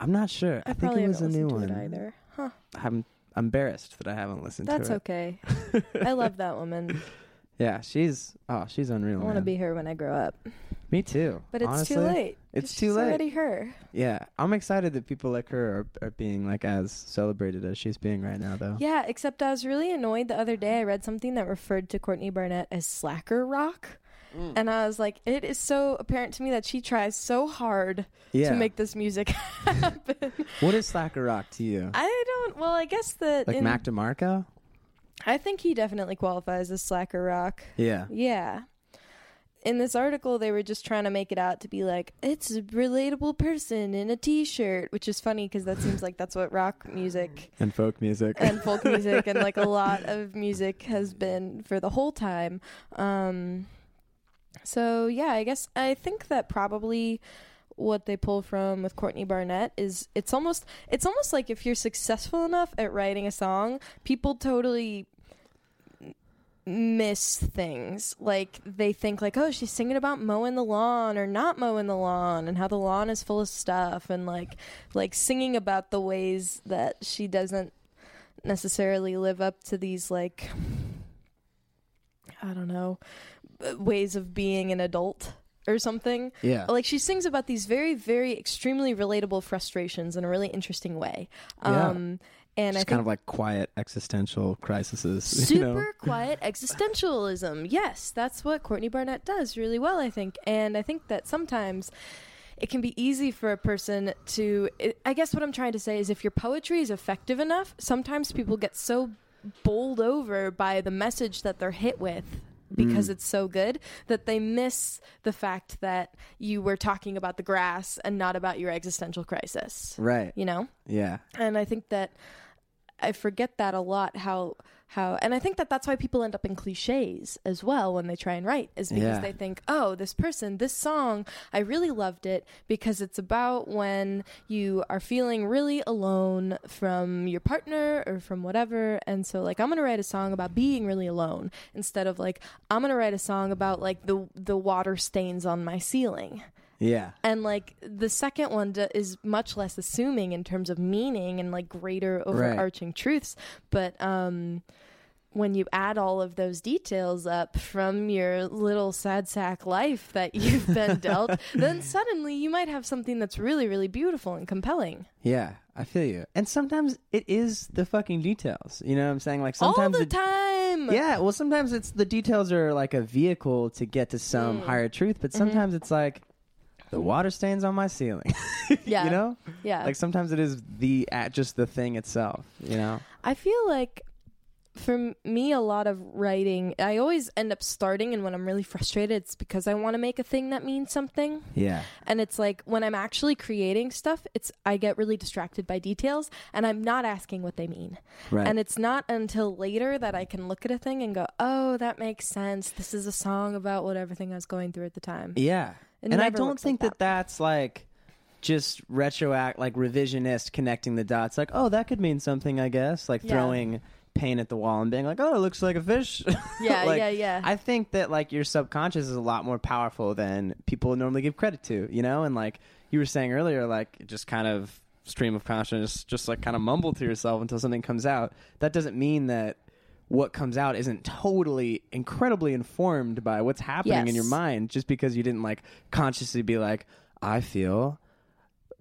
I'm not sure. I, I, think it was a new one. either. Huh. I'm embarrassed that I haven't listened That's to it. That's okay. I love that woman. Yeah, she's oh, she's unreal. I want to man. be her when I grow up. Me too. But it's honestly. too late. It's She's too late. already her. Yeah, I'm excited that people like her are, are being like as celebrated as she's being right now, though. Yeah, except I was really annoyed the other day. I read something that referred to Courtney Barnett as slacker rock. Mm. And I was like, it is so apparent to me that she tries so hard Yeah. to make this music happen. what is slacker rock to you? I don't, well, I guess that. like in- Mac DeMarco? I think he definitely qualifies as slacker rock. Yeah. Yeah. In this article, they were just trying to make it out to be like, it's a relatable person in a t shirt, which is funny because that seems like that's what rock music And folk music. and folk music and like a lot of music has been for the whole time. Um, so, yeah, I guess I think that probably what they pull from with Courtney Barnett is it's almost it's almost like if you're successful enough at writing a song, people totally miss things. Like they think like oh she's singing about mowing the lawn or not mowing the lawn and how the lawn is full of stuff and like like singing about the ways that she doesn't necessarily live up to these like i don't know ways of being an adult or something Yeah. like she sings about these very very extremely relatable frustrations in a really interesting way Yeah. um and i Just think kind of like quiet existential crises. super you know? quiet existentialism. Yes, that's what Courtney Barnett does really well, I think. And I think that sometimes it can be easy for a person to. It, I guess what I'm trying to say is if your poetry is effective enough, sometimes people get so bowled over by the message that they're hit with. Because Mm. it's so good that they miss the fact that you were talking about the grass and not about your existential crisis. Right. You know? Yeah. and i think that i forget that a lot how how and i think that that's why people end up in cliches as well when they try and write is because Yeah. they think oh this person this song i really loved it because it's about when you are feeling really alone from your partner or from whatever and so like i'm gonna write a song about being really alone instead of like i'm gonna write a song about like the the water stains on my ceiling Yeah. and like the second one d- is much less assuming in terms of meaning and like greater overarching truths but um when you add all of those details up from your little sad sack life that you've been dealt then suddenly you might have something that's really really beautiful and compelling Yeah. I feel you. And sometimes it is the fucking details. You know what I'm saying? Like all sometimes the it- time Yeah, well, sometimes it's the details are like a vehicle to get to some Mm. higher truth, but sometimes it's like the water stains on my ceiling. Yeah. you know, yeah like sometimes it is the at just the thing itself. You know, I feel like for me, a lot of writing, I always end up starting, and when I'm really frustrated, it's because I want to make a thing that means something. yeah, And it's like when I'm actually creating stuff, it's I get really distracted by details, and I'm not asking what they mean. right. And it's not until later that I can look at a thing and go, "Oh, that makes sense. This is a song about whatever thing I was going through at the time." yeah, and I don't think like that that's like just retroact, like revisionist, connecting the dots. Like, oh, that could mean something. I guess, like Yeah. throwing paint at the wall and being like, oh, it looks like a fish. Yeah, Like, yeah, yeah. I think that like your subconscious is a lot more powerful than people normally give credit to, you know? And like you were saying earlier, like just kind of stream of consciousness, just like kind of mumble to yourself until something comes out. That doesn't mean that what comes out isn't totally incredibly informed by what's happening in your mind just because you didn't like consciously be like, I feel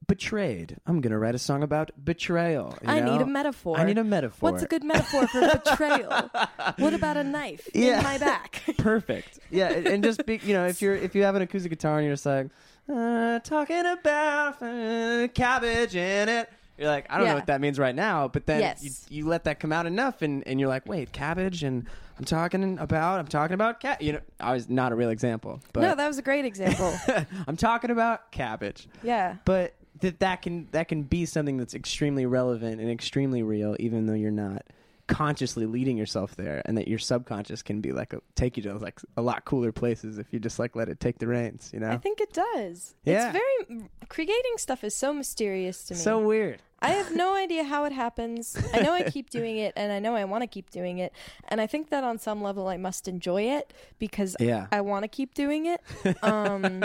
betrayed. I'm going to write a song about betrayal. you I need a metaphor. I need a metaphor. What's a good metaphor for betrayal? what about a knife Yeah. in my back? perfect. Yeah, and and just be, you know, if you're if you have an acoustic guitar and you're just like uh, talking about uh, cabbage in it, you're like, I don't Yeah. know what that means right now, but then Yes. you, you let that come out enough, and, and you're like, wait, cabbage, and I'm talking about I'm talking about cat. You know, I was not a real example, but no, that was a great example. I'm talking about cabbage. yeah. But that that can that can be something that's extremely relevant and extremely real, even though you're not consciously leading yourself there, and that your subconscious can be like a, take you to like a lot cooler places if you just like let it take the reins. You know, I think it does. Yeah. It's very creating stuff is so mysterious to me. so weird. I have no idea how it happens. I know I keep doing it and I know I want to keep doing it. And I think that on some level I must enjoy it because Yeah. I want to keep doing it. Um,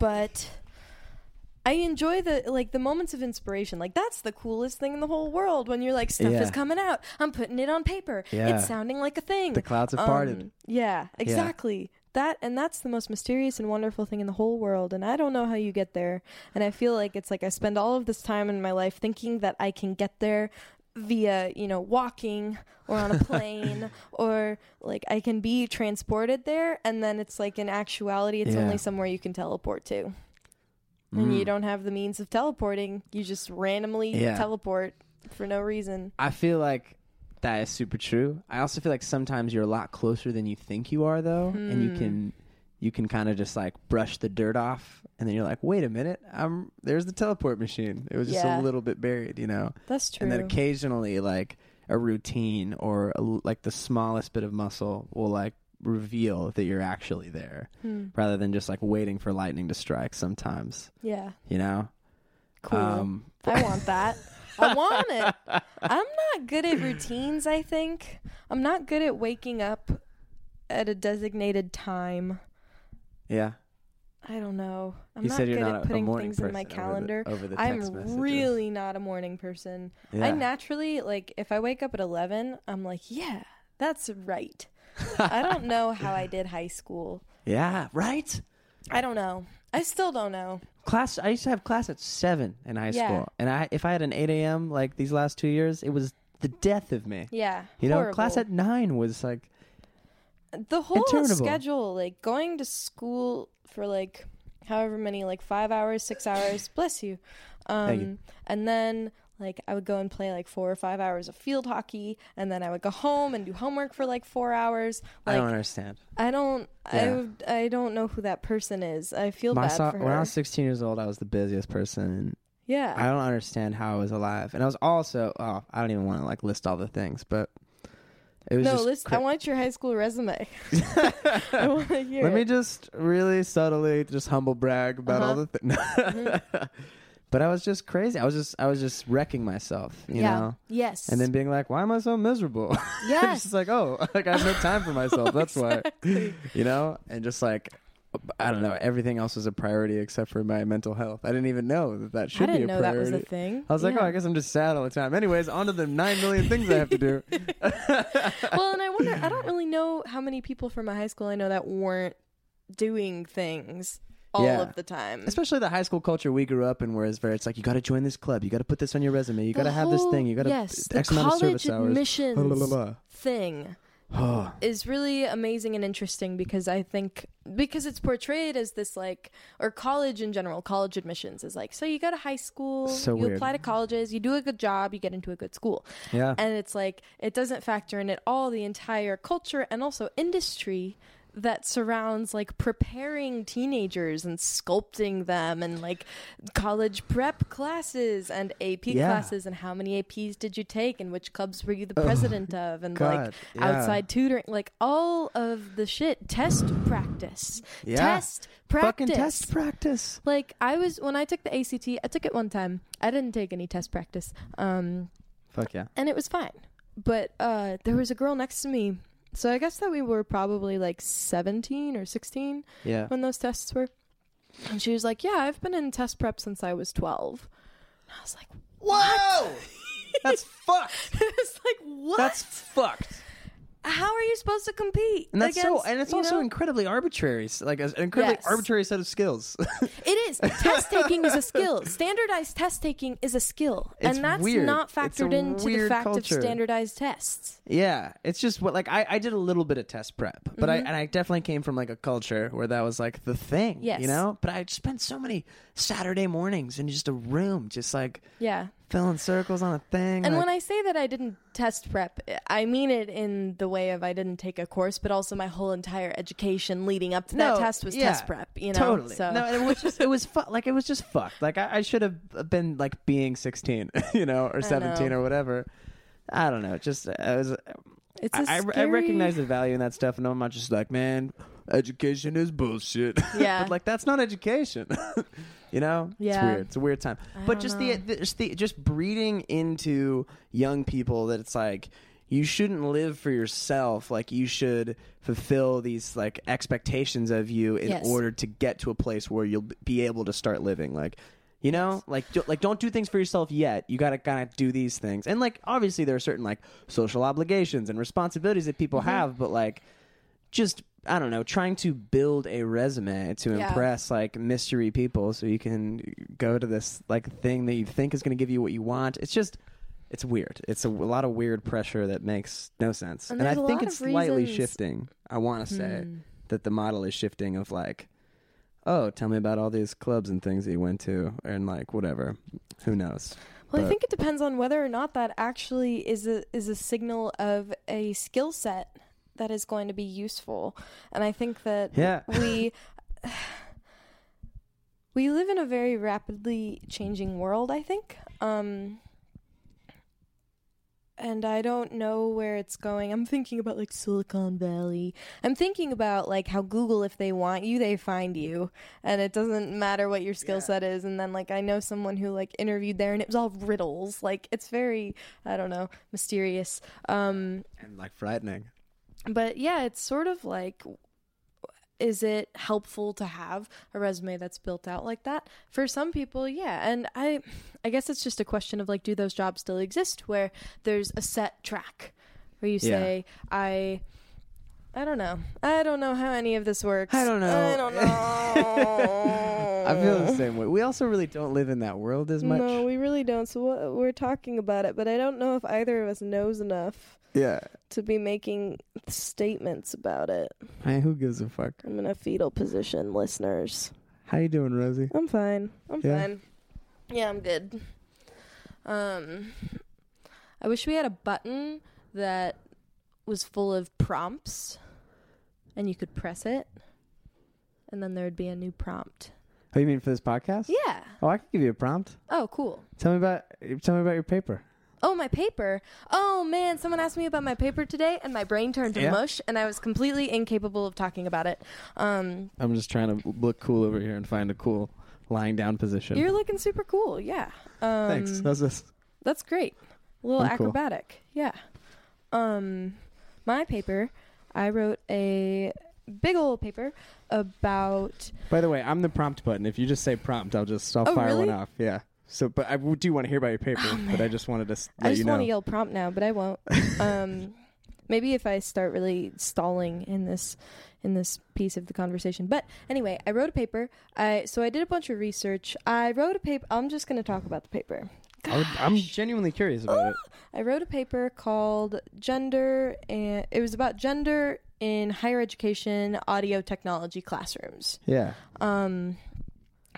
but I enjoy the like the moments of inspiration. Like that's the coolest thing in the whole world when you're like stuff Yeah. is coming out. I'm putting it on paper. Yeah. It's sounding like a thing. The clouds have parted. Um, yeah, exactly. That and that's the most mysterious and wonderful thing in the whole world. And I don't know how you get there. And I feel like it's like I spend all of this time in my life thinking that I can get there via, you know, walking or on a plane or like I can be transported there and then it's like in actuality it's Yeah. only somewhere you can teleport to. And Mm. you don't have the means of teleporting. You just randomly Yeah. teleport for no reason. I feel like that is super true. I also feel like sometimes you're a lot closer than you think you are, though, and you Hmm. can you can kind of just like brush the dirt off, and then you're like, wait a minute, I'm there's the teleport machine. It was just Yeah. a little bit buried, you know. That's true. And then occasionally, like a routine or a, like the smallest bit of muscle will like reveal that you're actually there Hmm. rather than just like waiting for lightning to strike sometimes, Yeah. you know? Cool. Um, I want that. I want it. I'm not good at routines, I think. I'm not good at waking up at a designated time. Yeah. I don't know. I'm you not said you're good not at putting things in my person over the- calendar. over the I'm messages. really not a morning person. I naturally like if I wake up at 11, I'm like, yeah, that's right. I don't know how I did high school. Yeah, right? I don't know. I still don't know. Class I used to have class at seven in high Yeah. school. And I if I had an eight AM like these last two years, it was the death of me. Yeah. You know, horrible. class at nine was like the whole interminable. schedule, like going to school for like however many, like five hours, six hours, bless you. Um, Thank you. And then like I would go and play like four or five hours of field hockey, and then I would go home and do homework for like four hours. Like, I don't understand. I don't, I, Yeah. would- I don't know who that person is. I feel My bad so- for when I her. was 16 years old, I was the busiest person. yeah, I don't understand how I was alive, and I was also oh, I don't even want to like list all the things, but it was no, just. listen. cra- I want your high school resume. I want to hear. Let me just really subtly just humble brag about all Uh-huh. the things. but I was just crazy. I was just I was just wrecking myself, you yeah. know, Yes. and then being like, "Why am I so miserable?" it's yes. just like, "Oh, like I have no time for myself." That's why, you know, and just like. I don't know. Everything else was a priority except for my mental health. I didn't even know that that should I didn't be a know that priority. was a thing. I was like, oh, I guess I'm just sad all the time. Anyways, on to the nine million things I have to do. well, and I wonder, I don't really know how many people from my high school I know that weren't doing things all Yeah. of the time. Especially the high school culture we grew up in, where it's like you got to join this club, you got to put this on your resume, you got to have this thing, you got to yes, the X amount of college service hours. admissions Blah, blah, blah, thing blah. is really amazing and interesting because I think because it's portrayed as this like or college in general, college admissions is like so you go to high school, So you weird. apply to colleges, you do a good job, you get into a good school. yeah. And it's like it doesn't factor in at all the entire culture and also industry that surrounds like preparing teenagers and sculpting them and like college prep classes and AP Yeah. classes and how many APs did you take and which clubs were you the president of and like yeah. outside tutoring like all of the shit test practice Yeah. test practice Fucking test practice. like I was when I took the ACT I took it one time I didn't take any test practice um Fuck yeah. and it was fine. But uh, there was a girl next to me. So I guess that we were probably like 17 or 16 Yeah. when those tests were. And she was like, Yeah, I've been in test prep since I was 12. And I was like, Whoa! That's fucked. It's like, what? That's fucked. How are you supposed to compete? And that's so, and it's also know? incredibly arbitrary. Like an incredibly Yes. arbitrary set of skills. It is. test taking is a skill. Standardized test taking is a skill. It's and that's weird. not factored into the fact culture. of standardized tests. Yeah, it's just what like I, I did a little bit of test prep, but I Mhm. and I definitely came from like a culture where that was like the thing, Yes. you know. But I spent so many Saturday mornings in just a room, just like Yeah. Filling circles on a thing. And like- when I say that I didn't test prep, I mean it in the way of I didn't take a course, but also my whole entire education leading up to No, that test was yeah, test prep. You know, totally, So no, it was just it was fu- like it was just fucked. Like I, I should have been like being sixteen, you know, or seventeen know. or whatever. I don't know. Just uh, I was. Uh, it's a I, I, I scary- I recognize the value in that stuff, and I'm not just like, man, education is bullshit. Yeah. but like that's not education. you know, yeah. it's weird. It's a weird time. I but just the, the just the just breeding into young people that it's like you shouldn't live for yourself. Like you should fulfill these like expectations of you in Yes. order to get to a place where you'll be able to start living. Like. You know, like do, like don't do things for yourself yet. You got to kind of do these things, and like obviously there are certain like social obligations and responsibilities that people Mm-hmm. have, but like just I don't know, trying to build a resume to Yeah. impress like mystery people, so you can go to this like thing that you think is going to give you what you want. It's just it's weird. It's a, a lot of weird pressure that makes no sense, And and, I think it's slightly reasons- shifting. I want to say Hmm. that the model is shifting of like oh tell me about all these clubs and things that you went to and like whatever who knows Well, I think it depends on whether or not that actually is a is a signal of a skill set that is going to be useful. And I think that Yeah. we we live in a very rapidly changing world, I think. Um and I don't know where it's going. I'm thinking about like Silicon Valley. I'm thinking about like how Google, if they want you, they find you, and it doesn't matter what your skill set is. And then like I know someone who like interviewed there, and it was all riddles. Like it's very, I don't know, mysterious. Um, And like frightening. But yeah, it's sort of like is it helpful to have a resume that's built out like that? For some people, yeah. And I I guess it's just a question of like do those jobs still exist where there's a set track where you Yeah. say I I don't know. I don't know how any of this works. I don't know. I don't know. I feel the same way. We also really don't live in that world as much. No, we really don't. So we're talking about it, but I don't know if either of us knows enough Yeah. to be making statements about it. Hey, who gives a fuck? I'm in a fetal position, listeners. How you doing, Rosie? I'm fine. I'm Yeah? fine. Yeah, I'm good. Um, I wish we had a button that was full of prompts, and you could press it, and then there would be a new prompt. Oh, you mean for this podcast? Yeah. Oh, I can give you a prompt. Oh, cool. Tell me about tell me about your paper. Oh, my paper. Oh man, someone asked me about my paper today, and my brain turned to Yeah? mush, and I was completely incapable of talking about it. Um, I'm just trying to look cool over here and find a cool lying down position. you're looking super cool. Yeah. Um, Thanks. This? That's great. A little I'm cool. acrobatic. Yeah. Um my paper, I wrote a big old paper about By the way, I'm the prompt button. If you just say prompt, I'll just I'll Oh, fire really? one off. Yeah. So, but I do want to hear about your paper. Oh, but I just wanted to I just you know. want to yell prompt now, but I won't. um maybe if I start really stalling in this in this piece of the conversation. But anyway, I wrote a paper. I so I did a bunch of research. I wrote a paper. I'm just going to talk about the paper. Would, I'm genuinely curious about it. I wrote a paper called Gender and it was about gender in higher education audio technology classrooms. Yeah. Um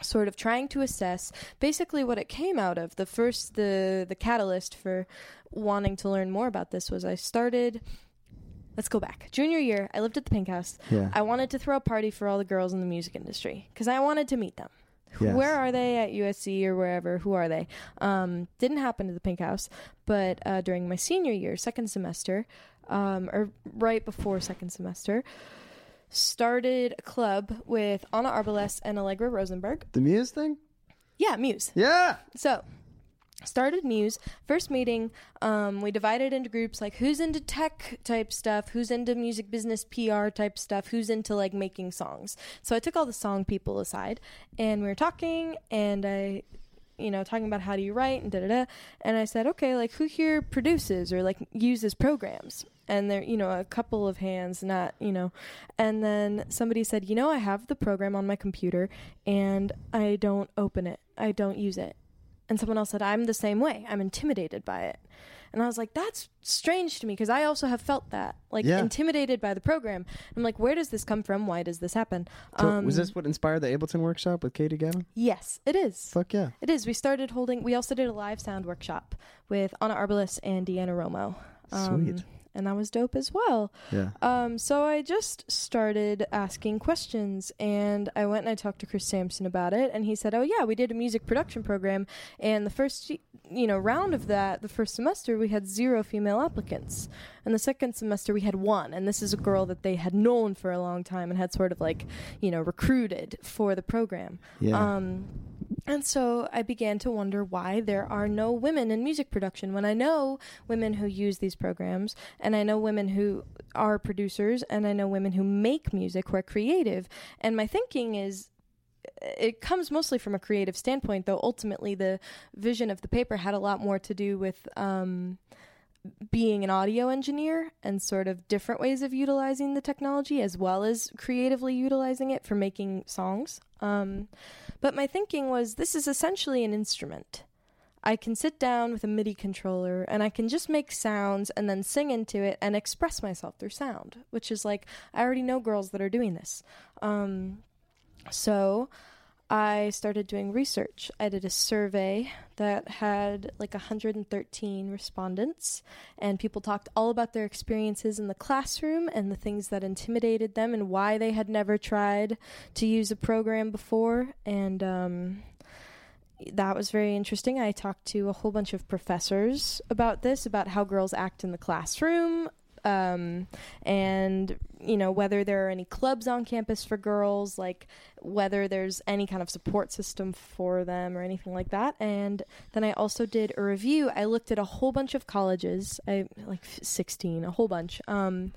sort of trying to assess basically what it came out of. The first the the catalyst for wanting to learn more about this was I started Let's go back. Junior year, I lived at the Pink House. Yeah. I wanted to throw a party for all the girls in the music industry because I wanted to meet them. Yes. Where are they at USC or wherever? Who are they? Um, didn't happen to the Pink House, but uh, during my senior year, second semester, um, or right before second semester, started a club with Anna Arbalest and Allegra Rosenberg. the Muse thing? Yeah, Muse. Yeah. So, started Muse. First meeting, um, we divided into groups like who's into tech type stuff, who's into music business PR type stuff, who's into like making songs. So I took all the song people aside, and we were talking, and I. You know, talking about how do you write and da da da. And I said, okay, like who here produces or like uses programs? And there, you know, a couple of hands, not, you know. And then somebody said, you know, I have the program on my computer and I don't open it, I don't use it. And someone else said, I'm the same way. I'm intimidated by it. And I was like, that's strange to me because I also have felt that, like Yeah. intimidated by the program. I'm like, where does this come from? Why does this happen? So Um, was this what inspired the Ableton workshop with Katie Gavin? Yes, it is. Fuck yeah. It is. We started holding, we also did a live sound workshop with Anna Arbalest and Deanna Romo. Sweet. And that was dope as well. Yeah. Um, so I just started asking questions, and I went and I talked to Chris Sampson about it, and he said, "Oh yeah, we did a music production program, and the first you know round of that, the first semester, we had zero female applicants, and the second semester we had one, and this is a girl that they had known for a long time and had sort of like you know recruited for the program." Yeah. Um, and so I began to wonder why there are no women in music production when I know women who use these programs, and I know women who are producers, and I know women who make music who are creative. And my thinking is it comes mostly from a creative standpoint, though ultimately the vision of the paper had a lot more to do with um, being an audio engineer and sort of different ways of utilizing the technology as well as creatively utilizing it for making songs. Um, but my thinking was this is essentially an instrument. I can sit down with a MIDI controller and I can just make sounds and then sing into it and express myself through sound, which is like, I already know girls that are doing this. Um, so I started doing research. I did a survey that had like 113 respondents, and people talked all about their experiences in the classroom and the things that intimidated them and why they had never tried to use a program before. And um, that was very interesting. I talked to a whole bunch of professors about this, about how girls act in the classroom, um, and you know whether there are any clubs on campus for girls, like whether there's any kind of support system for them or anything like that. And then I also did a review. I looked at a whole bunch of colleges, I like 16, a whole bunch. Um,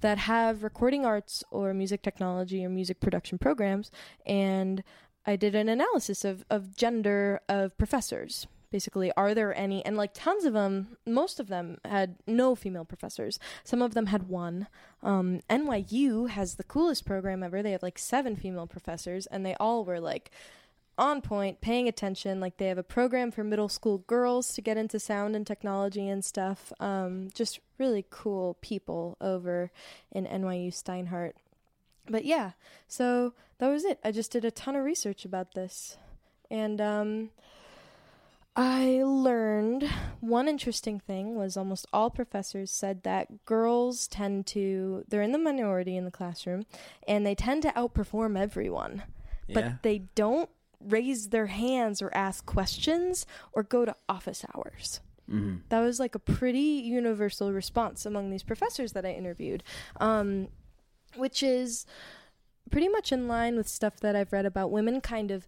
that have recording arts or music technology or music production programs and I did an analysis of, of gender of professors. Basically, are there any? And like tons of them, most of them had no female professors. Some of them had one. Um, NYU has the coolest program ever. They have like seven female professors, and they all were like on point, paying attention. Like they have a program for middle school girls to get into sound and technology and stuff. Um, just really cool people over in NYU Steinhardt. But yeah, so that was it. I just did a ton of research about this. And um, I learned one interesting thing was almost all professors said that girls tend to, they're in the minority in the classroom, and they tend to outperform everyone. Yeah. But they don't raise their hands or ask questions or go to office hours. hmm That was like a pretty universal response among these professors that I interviewed, um, which is pretty much in line with stuff that I've read about women kind of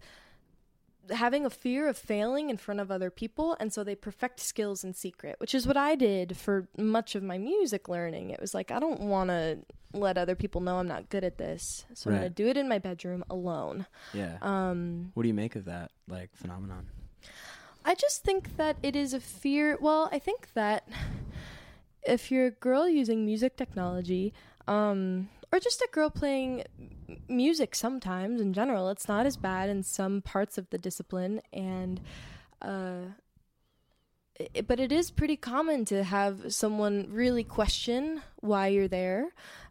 having a fear of failing in front of other people and so they perfect skills in secret which is what i did for much of my music learning it was like i don't want to let other people know i'm not good at this so i'm gonna do it in my bedroom alone Yeah. um, what do you make of that like phenomenon? I just think that it is a fear. Well, I think that if you're a girl using music technology, um, or just a girl playing music sometimes in general, it's not as bad in some parts of the discipline. And, uh, i but it is pretty common to have someone really question why you're there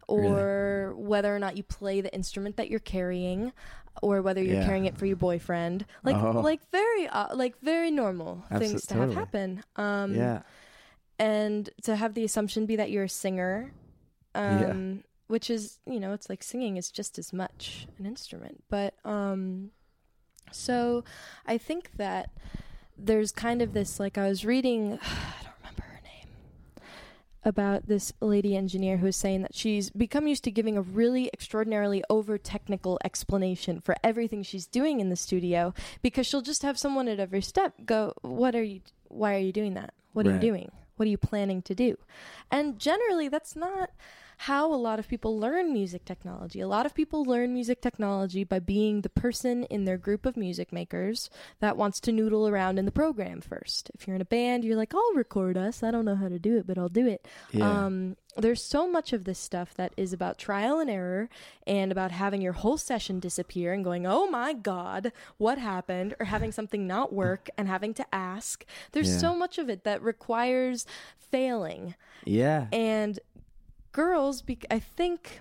or whether or not you play the instrument that you're carrying or whether you're Yeah. carrying it for your boyfriend like Oh. like very uh, like very normal things to totally. have happen um yeah. and to have the assumption be that you're a singer um Yeah. Which is you know it's like singing is just as much an instrument. But um so i think that there's kind of this like i was reading i don't remember her name about this lady engineer who was saying that she's become used to giving a really extraordinarily over technical explanation for everything she's doing in the studio because she'll just have someone at every step go what are you why are you doing that? What are you doing? What are you planning to do? And generally that's not how a lot of people learn music technology. A lot of people learn music technology by being the person in their group of music makers that wants to noodle around in the program first. If you're in a band, you're like, I'll record us. I don't know how to do it, but I'll do it. Yeah. Um, there's so much of this stuff that is about trial and error and about having your whole session disappear and going, oh my God, what happened? Or having something not work and having to ask. There's Yeah. so much of it that requires failing yeah. and girls bec i think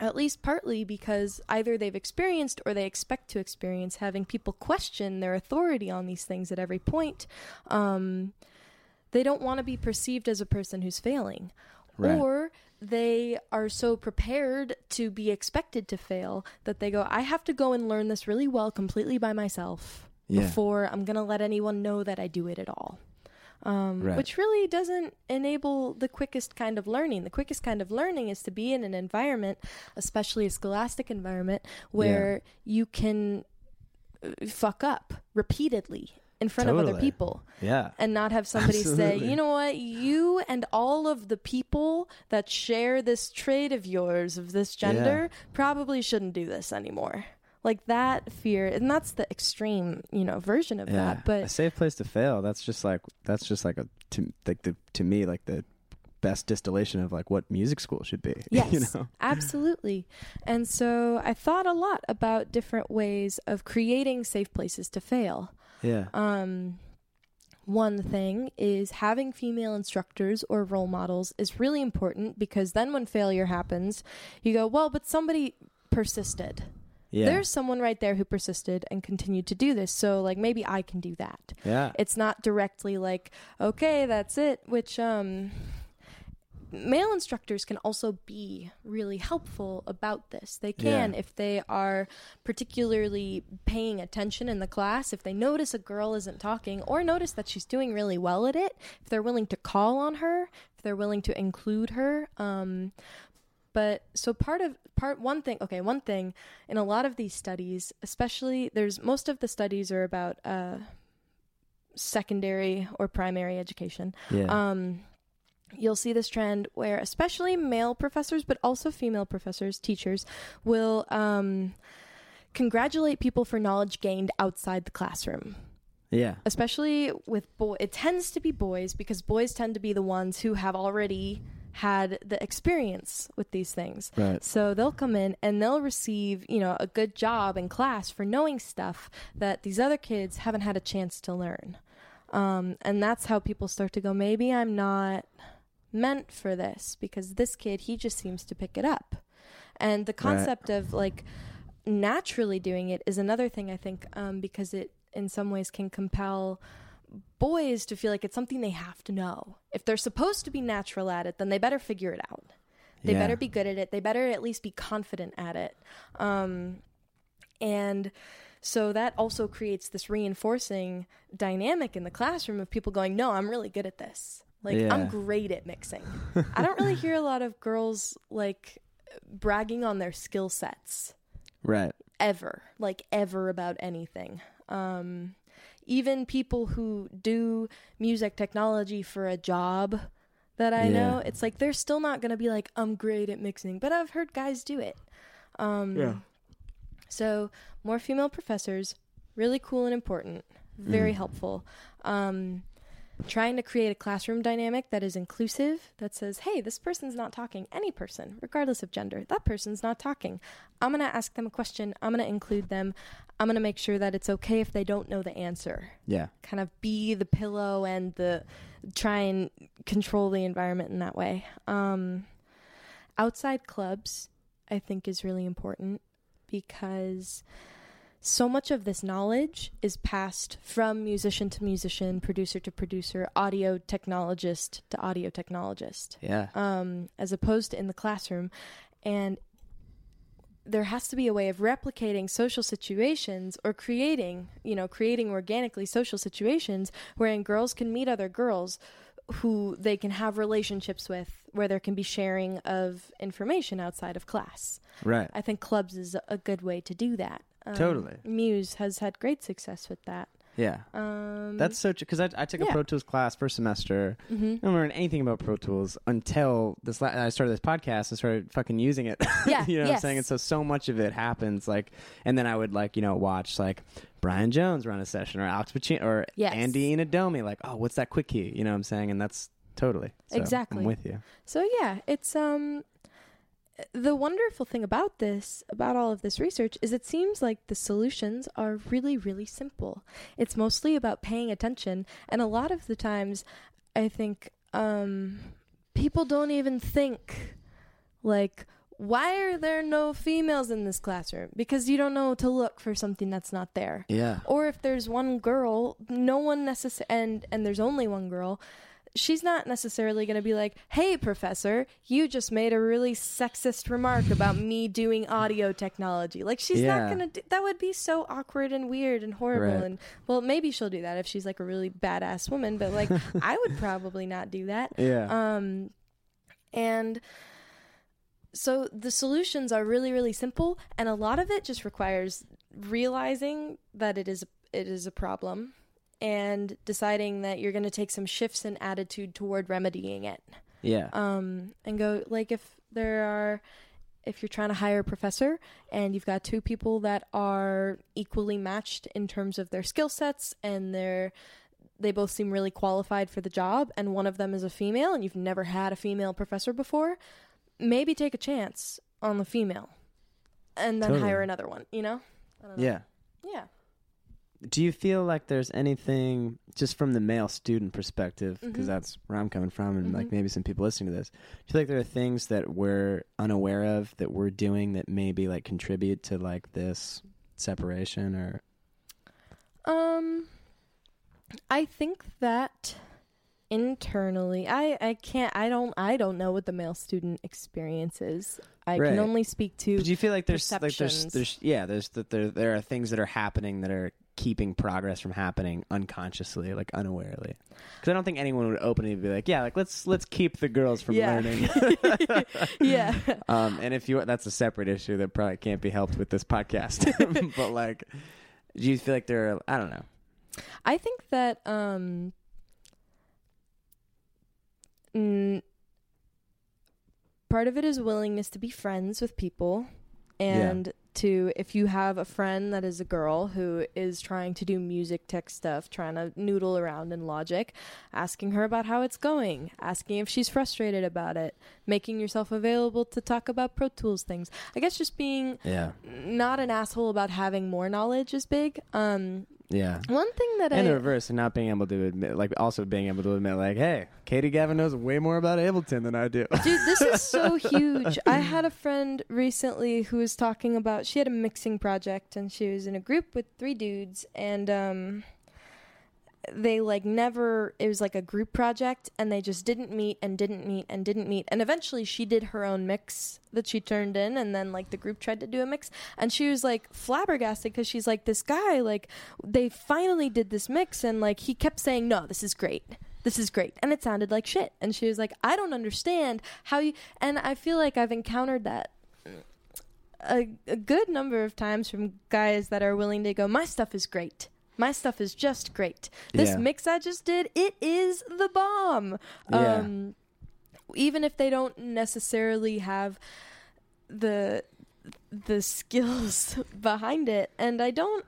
at least partly because either they've experienced or they expect to experience having people question their authority on these things at every point um, they don't want to be perceived as a person who's failing Right. or they are so prepared to be expected to fail that they go i have to go and learn this really well completely by myself Yeah. before i'm going to let anyone know that i do it at all um, Right. which really doesn't enable the quickest kind of learning. The quickest kind of learning is to be in an environment, especially a scholastic environment, where you can uh, fuck up repeatedly in front of other people yeah. and not have somebody say, you know what, you and all of the people that share this trait of yours, of this gender, probably shouldn't do this anymore. Like that fear, and that's the extreme, you know, version of yeah. that. a safe place to fail. That's just like that's just like a to like the to me like the best distillation of like what music school should be. Yes, you know. absolutely. And so I thought a lot about different ways of creating safe places to fail. Yeah. Um, one thing is having female instructors or role models is really important because then when failure happens, you go, well, but somebody persisted. Yeah. There's someone right there who persisted and continued to do this. So, like, maybe I can do that. yeah. It's not directly like, okay, that's it, which, um, male instructors can also be really helpful about this. They can Yeah. if they are particularly paying attention in the class, if they notice a girl isn't talking or notice that she's doing really well at it, if they're willing to call on her, if they're willing to include her. Um, but so part of part one thing okay one thing in a lot of these studies especially there's most of the studies are about uh secondary or primary education Yeah. um, you'll see this trend where especially male professors but also female professors teachers will um, congratulate people for knowledge gained outside the classroom yeah. especially with boy it tends to be boys because boys tend to be the ones who have already had the experience with these things Right. so they'll come in and they'll receive, you know, a good job in class for knowing stuff that these other kids haven't had a chance to learn. Um, and that's how people start to go, maybe I'm not meant for this because this kid, he just seems to pick it up. And the concept of like naturally doing it is another thing I think um, because it in some ways can compel boys to feel like it's something they have to know. If they're supposed to be natural at it, then they better figure it out. They Yeah. better be good at it. They better at least be confident at it. Um, and so that also creates this reinforcing dynamic in the classroom of people going, No, I'm really good at this. Like, Yeah. I'm great at mixing. I don't really hear a lot of girls like bragging on their skill sets Right. ever, like ever about anything. Um, even people who do music technology for a job that I Yeah. know, it's like they're still not going to be like, I'm great at mixing, but I've heard guys do it. Um, Yeah. So, more female professors, really cool and important, very Mm. helpful. Um, trying to create a classroom dynamic that is inclusive, that says, hey, this person's not talking. Any person, regardless of gender, that person's not talking. I'm going to ask them a question. I'm going to include them. I'm going to make sure that it's okay if they don't know the answer. Yeah. Kind of be the pillow and the try and control the environment in that way. Um, outside clubs, I think, is really important because so much of this knowledge is passed from musician to musician, producer to producer, audio technologist to audio technologist, Yeah. um, as opposed to in the classroom. And there has to be a way of replicating social situations or creating, you know, creating organically social situations wherein girls can meet other girls who they can have relationships with, where there can be sharing of information outside of class. Right. I think clubs is a good way to do that. Um, Totally. Muse has had great success with that. Yeah. Um, That's so true because I, I took a. Pro Tools class first semester. mhm. I don't learn anything about Pro Tools until this. La- I started this podcast and started fucking using it. Yeah, you know what I'm saying. And so so much of it happens like, and then I would like you know watch like Brian Jones run a session or Alex Pacino or Yes. Andy Inadomi. Like, oh, what's that quick key? You know what I'm saying? And that's totally so Exactly. I'm with you. So yeah, it's um the wonderful thing about this, about all of this research is it seems like the solutions are really really simple. It's mostly about paying attention and a lot of the times I think um people don't even think like why are there no females in this classroom? Because you don't know to look for something that's not there. Yeah. Or if there's one girl, no one necessarily, and and there's only one girl, she's not necessarily going to be like, "Hey, professor, you just made a really sexist remark about me doing audio technology." Like she's Yeah. not going to. do That would be so awkward and weird and horrible. Right. And well, maybe she'll do that if she's like a really badass woman. But like, I would probably not do that. Yeah. Um, and so the solutions are really, really simple, and a lot of it just requires realizing that it is it is a problem, and deciding that you're going to take some shifts in attitude toward remedying it. yeah. Um, and go like if there are. If you're trying to hire a professor and you've got two people that are equally matched in terms of their skill sets and their they both seem really qualified for the job and one of them is a female and you've never had a female professor before maybe take a chance on the female and then Totally. hire another one you know I don't know. yeah. yeah Do you feel like there's anything just from the male student perspective, because Mhm. that's where I'm coming from, and like Mhm. maybe some people listening to this, do you feel like there are things that we're unaware of that we're doing that maybe like contribute to like this separation or um i think that internally i i can't i don't i don't know what the male student experience is i Right. can only speak to But do you feel like there's like there's there's yeah there's that there there are things that are happening that are keeping progress from happening unconsciously like unawarely. Because I don't think anyone would openly be like yeah like let's let's keep the girls from Yeah. learning. Yeah. Um and if you that's a separate issue that probably can't be helped with this podcast. But like do you feel like there are I don't know. I think that um part of it is willingness to be friends with people and to if you have a friend that is a girl who is trying to do music tech stuff, trying to noodle around in Logic, asking her about how it's going, asking if she's frustrated about it, making yourself available to talk about Pro Tools things. I guess just being yeah not an asshole about having more knowledge is big. Um yeah one thing that and I the reverse and not being able to admit like also being able to admit like hey Katie Gavin knows way more about Ableton than I do Dude, this is so huge. I had a friend recently who was talking about she had a mixing project and she was in a group with three dudes and um they like never it was like a group project and they just didn't meet and didn't meet and didn't meet. And eventually she did her own mix that she turned in and then like the group tried to do a mix. And she was like flabbergasted because she's like this guy like they finally did this mix and like he kept saying no this is great. This is great. And it sounded like shit. And she was like i don't understand how you and i feel like i've encountered that a, a good number of times from guys that are willing to go my stuff is great my stuff is just great this Yeah. mix i just did it is the bomb Yeah. um even if they don't necessarily have the the skills behind it and i don't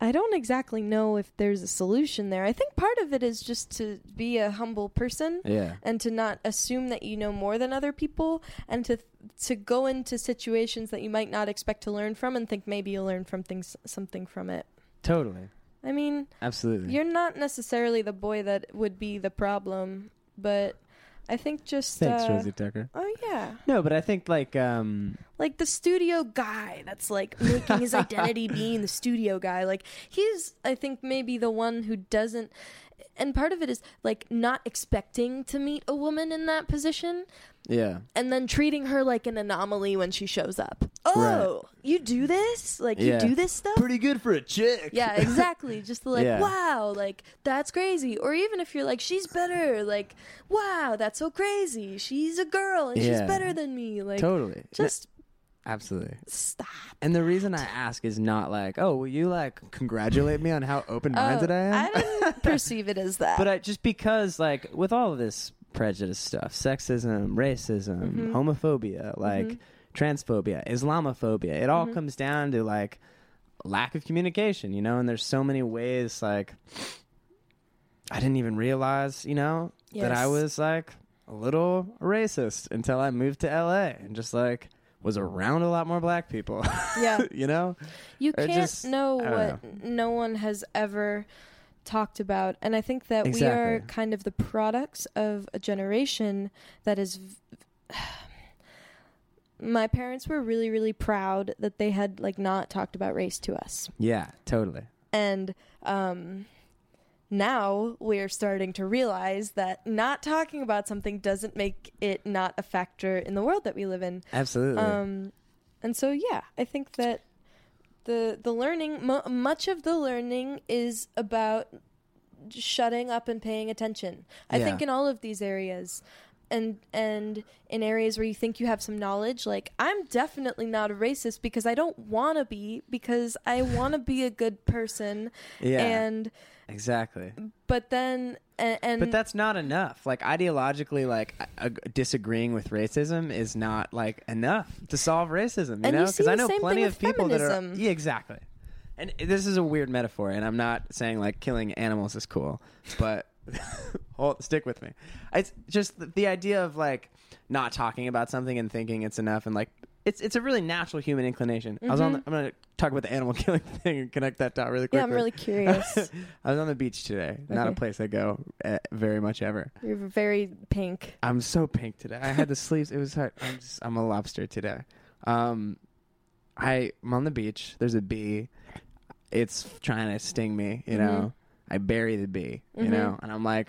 I don't exactly know if there's a solution there. I think part of it is just to be a humble person yeah and to not assume that you know more than other people and to to go into situations that you might not expect to learn from and think maybe you'll learn from things something from it. totally I mean, absolutely you're not necessarily the boy that would be the problem, but I think just thanks uh, Rosie Tucker Oh yeah. No, but I think like um like the studio guy that's like making his identity being the studio guy like he's i think maybe the one who doesn't and part of it is like not expecting to meet a woman in that position yeah. and then treating her like an anomaly when she shows up oh you do this like Yeah. you do this stuff Pretty good for a chick. yeah, exactly. Just like, Yeah. wow, like that's crazy. Or even if you're like, she's better, like, wow, that's so crazy. She's a girl and she's better than me. Like, totally. just Absolutely. stop. And the reason I ask is not like, oh, will you like congratulate me on how open minded Oh, I am? I didn't perceive it as that. but I, just because like with all of this prejudice stuff, sexism, racism, Mhm. homophobia, like Mhm. transphobia, Islamophobia, it all Mhm. comes down to like lack of communication, you know, and there's so many ways like I didn't even realize, you know, that I was like a little racist until I moved to LA and just like was around a lot more black people. yeah, you know? you Or can't just- know what no one has ever talked about, and I think that we are kind of the products of a generation that is. v- My parents were really, really proud that they had like not talked about race to us. Yeah, totally. and um now we're starting to realize that not talking about something doesn't make it not a factor in the world that we live in Absolutely. um and so yeah i think that the the learning mu much of the learning is about shutting up and paying attention i Yeah. think in all of these areas and and in areas where you think you have some knowledge like i'm definitely not a racist because i don't want to be because i want to be a good person yeah. and exactly. but then and, and But that's not enough. Like ideologically, like uh, disagreeing with racism is not like enough to solve racism. You know, Cuz I know plenty of people that are. Yeah, exactly. And this is a weird metaphor, and I'm not saying like killing animals is cool, but hold, stick with me. It's just the, the idea of like not talking about something and thinking it's enough, and like it's it's a really natural human inclination. I was on. The, I'm gonna talk about the animal killing thing and connect that dot really quickly. yeah i'm really curious I was on the beach today. Not a place I go uh, very much ever. you're very pink I'm so pink today. I had the sleeves. It was hard. I'm just. I'm a lobster today. Um, I, I'm on the beach. There's a bee. It's trying to sting me. You know. I bury the bee, you Mhm. know, and I'm like,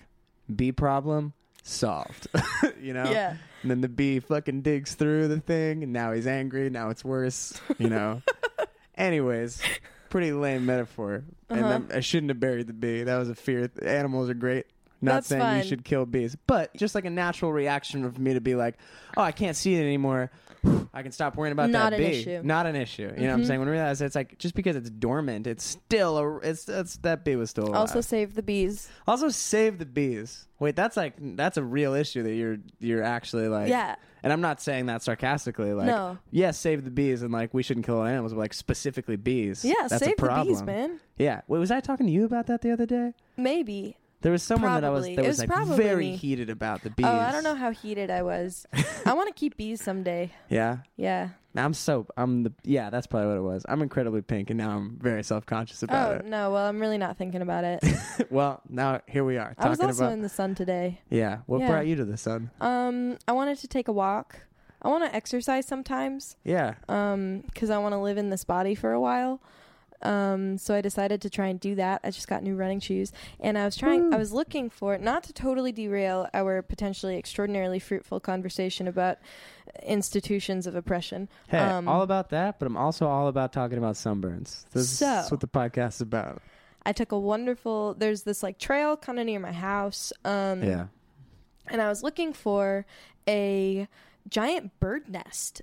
bee problem solved, you know. Yeah. And then the bee fucking digs through the thing, and now he's angry. Now it's worse, you know. Anyways, pretty lame metaphor. And Uh-huh. I'm- I shouldn't have buried the bee. That was a fear. Animals are great. Not That's saying fine. you should kill bees, but just like a natural reaction of me to be like, oh, I can't see it anymore. I can stop worrying about Not that an bee. issue. Not an issue. You know what I'm Mhm. saying? When we realize it's like just because it's dormant, it's still a. It's, it's that bee was still alive. Also save the bees. Also save the bees. Wait, that's like that's a real issue that you're you're actually like. yeah. And I'm not saying that sarcastically. Like, No. yes, save the bees, and like we shouldn't kill animals, but like specifically bees. Yeah, that's save a problem. the bees, man. Yeah. Wait, was I talking to you about that the other day? Maybe. There was someone that I was that It was, was like probably very me. heated about the bees. Oh, I don't know how heated I was. I want to keep bees someday. Yeah. Yeah. I'm so I'm the yeah. That's probably what it was. I'm incredibly pink, and now I'm very self conscious about it. oh no, well I'm really not thinking about it. it. well, now here we are I was talking also about in the sun today. yeah. What Yeah. brought you to the sun? Um, I wanted to take a walk. I want to exercise sometimes. Yeah. Um, because I want to live in this body for a while. Um, so I decided to try and do that. I just got new running shoes, and I was trying. I was looking for not to totally derail our potentially extraordinarily fruitful conversation about institutions of oppression. Hey, Um, all about that, but I'm also all about talking about sunburns. This So- is what the podcast is about. I took a wonderful. There's this like trail kind of near my house. Um, Yeah. and I was looking for a giant bird nest,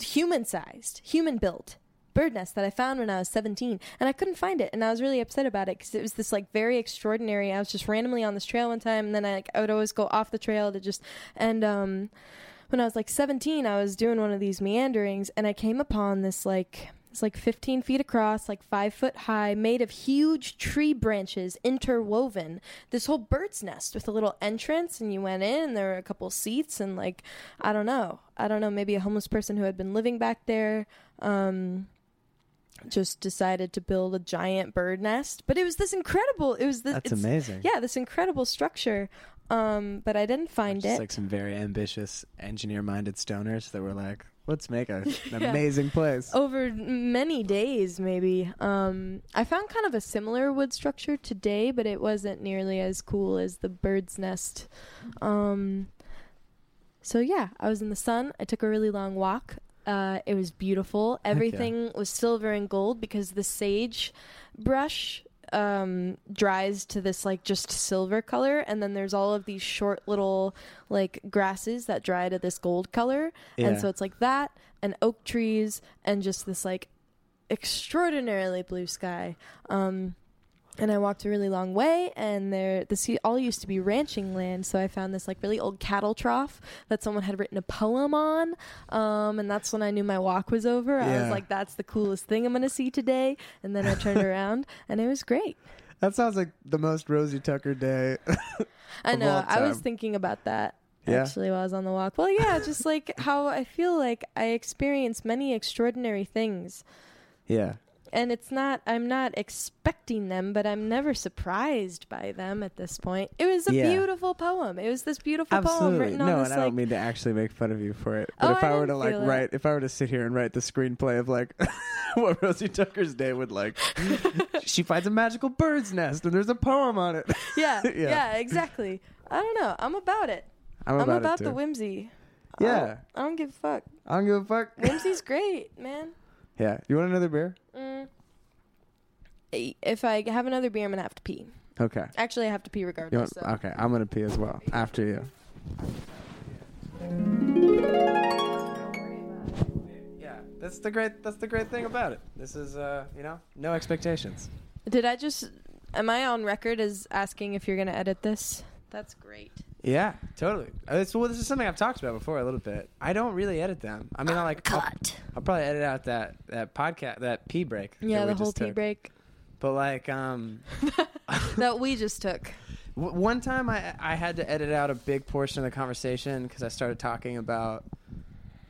human sized, human built bird nest that I found when I was 17. And I couldn't find it. And I was really upset about it because it was this like very extraordinary. I was just randomly on this trail one time and then I, like, I would always go off the trail to just, and, um, when I was like 17, I was doing one of these meanderings and I came upon this like it's like 15 feet across, like five foot high, made of huge tree branches interwoven. This whole bird's nest with a little entrance, and you went in, and there were a couple seats, and like, I don't know, I don't know, maybe a homeless person who had been living back there. Um, just decided to build a giant bird nest, but it was this incredible. It was this. That's it's- amazing. Yeah, this incredible structure. Um, but I didn't find Just it. like some very ambitious, engineer-minded stoners that were like, "Let's make a, an Yeah. amazing place." over many days maybe um i found kind of a similar wood structure today but it wasn't nearly as cool as the bird's nest um so yeah i was in the sun i took a really long walk uh it was beautiful. Yeah. everything was silver and gold because the sage brush um dries to this like just silver color. And then there's all of these short little like grasses that dry to this gold color. And so it's like that and oak trees and just this like extraordinarily blue sky. Um and I walked a really long way, and there this all used to be ranching land. So I found this like really old cattle trough that someone had written a poem on, um, and that's when I knew my walk was over. I was like, "That's the coolest thing I'm gonna see today." And then I turned around, and it was great. That sounds like the most Rosie Tucker day. I know. I was thinking about that Yeah? actually while I was on the walk. Well, yeah, just like how I feel like I experience many extraordinary things. yeah. And it's not, I'm not expecting them, but I'm never surprised by them at this point. It was a Yeah. beautiful poem. It was this beautiful poem Absolutely. written No, on and this I like. don't mean to actually make fun of you for it. But Oh, if I I, were to like feel it. write, if I were to sit here and write the screenplay of like what Rosie Tucker's day would like, she finds a magical bird's nest and there's a poem on it. yeah, Yeah. yeah, exactly. I don't know. I'm about it. I'm about, I'm about, the whimsy. I Yeah. don't, I don't give a fuck. I don't give a fuck. Whimsy's great, man. Yeah. You want another beer? Mm. If I have another beer, I'm gonna have to pee. Okay. Actually, I have to pee You regardless. want, so. Okay. I'm gonna pee as well after you. Yeah, that's the great. That's the great thing about it. This is, uh, you know, no expectations. Did I just? Am I on record as asking if you're gonna edit this? That's great. Yeah, totally. Uh, It's, well, this is something I've talked about before a little bit. I don't really edit them. I mean, I like I'll, I'll probably edit out that that podcast that pee break. Yeah, the whole tea took. break But like, um, that we just took. one time I I had to edit out a big portion of the conversation because I started talking about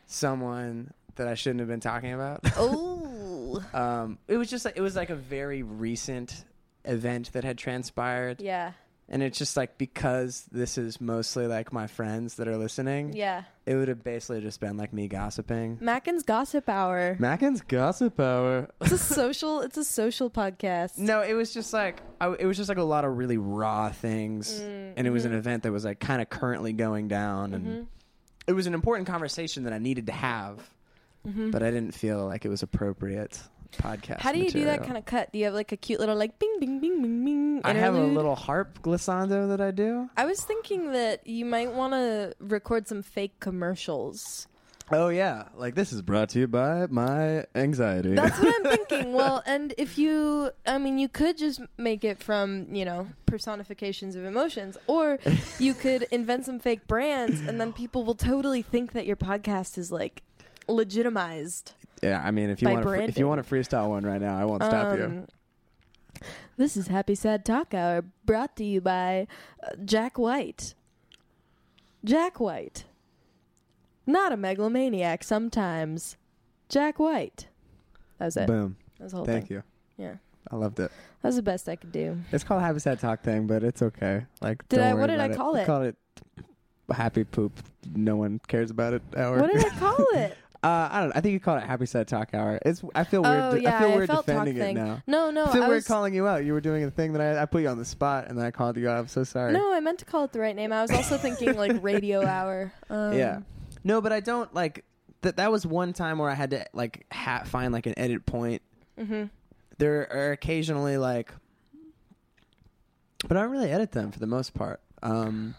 someone that I shouldn't have been talking about. Oh. um, it was just like it was like a very recent event that had transpired. yeah. And it's just like because this is mostly like my friends that are listening, Yeah. it would have basically just been like me gossiping. Mackin's Gossip Hour. Mackin's gossip hour. It's a social. It's a social podcast. No, it was just like I, it was just like a lot of really raw things, Mm, and it was an mhm. event that was like kind of currently going down, and Mhm. it was an important conversation that I needed to have, Mhm. but I didn't feel like it was appropriate podcast. How do you do that kind of cut? Do you have like a cute little like bing bing bing bing bing? I have a little harp glissando that I do. I was thinking that you might want to record some fake commercials. Oh yeah, like this is brought to you by my anxiety. That's what I'm thinking. Well, and if you, I mean, you could just make it from, you know, personifications of emotions, or you could invent some fake brands, and then people will totally think that your podcast is like legitimized. Yeah, I mean, if you By want to, if you want to freestyle one right now, I won't stop you. Um, This is Happy Sad Talk Hour brought to you by uh, Jack White. Jack White. Not a megalomaniac sometimes. Jack White. That was it. Boom. That was the whole Thank thing. you. Yeah. I loved it. That was the best I could do. It's called Happy Sad Talk thing, but it's okay. Like, Did don't I- worry what did I about call I it? called it Happy Poop. No one cares about it. Hour. What did I call it? Uh, I don't. know. I think you called it Happy Sad Talk Hour. It's. I feel weird. oh, de- yeah. I feel weird felt talk defending it thing. now. No, no. I feel I weird was, calling you out. You were doing a thing that I, I put you on the spot, and then I called you out. I'm so sorry. no, I meant to call it the right name. I was also thinking like radio hour. Um, Yeah. No, but I don't like that. That was one time where I had to like ha- find like an edit point. hmm There are occasionally like, but I don't really edit them for the most part. Um,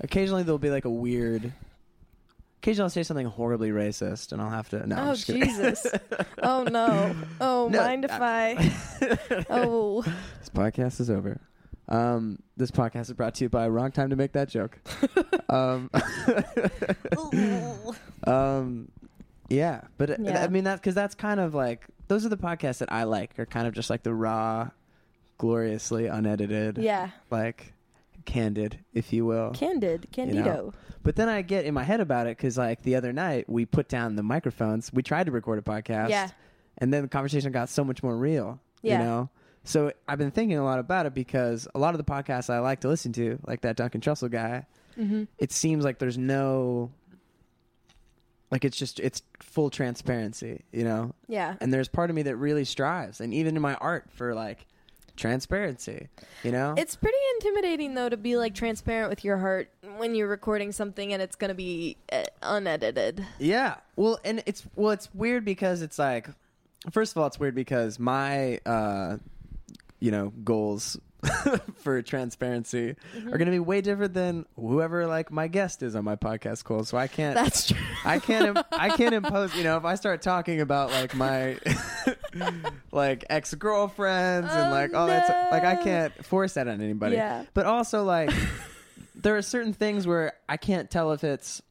occasionally there'll be like a weird. Occasionally I'll say something horribly racist, and I'll have to. No, I'm Oh just kidding. Jesus! oh no! Oh, No, mind if I? Oh, This podcast is over. Um, this podcast is brought to you by Wrong Time to Make That Joke. um, um, yeah, but uh, Yeah. I mean that because that's kind of like those are the podcasts that I like. Are kind of just like the raw, gloriously unedited, yeah. like candid, if you will. Candid, Candido. But then I get in my head about it because like the other night we put down the microphones. We tried to record a podcast. Yeah. And then the conversation got so much more real. Yeah. You know? So I've been thinking a lot about it because a lot of the podcasts I like to listen to, like that Duncan Trussell guy, Mm-hmm. it seems like there's no like it's just it's full transparency, you know? Yeah. And there's part of me that really strives and even in my art for like transparency, you know? It's pretty intimidating though to be like transparent with your heart when you're recording something and it's gonna be uh, unedited. Yeah. Well, and it's well, it's weird because it's like, first of all, it's weird because my, uh, you know, goals for transparency Mm-hmm. are going to be way different than whoever like my guest is on my podcast goals. So I can't. That's true. I can't. im- I can't impose. You know, if I start talking about like my like ex girlfriends and Oh, like all that, stuff, like I can't force that on anybody. Yeah. But also like, there are certain things where I can't tell if it's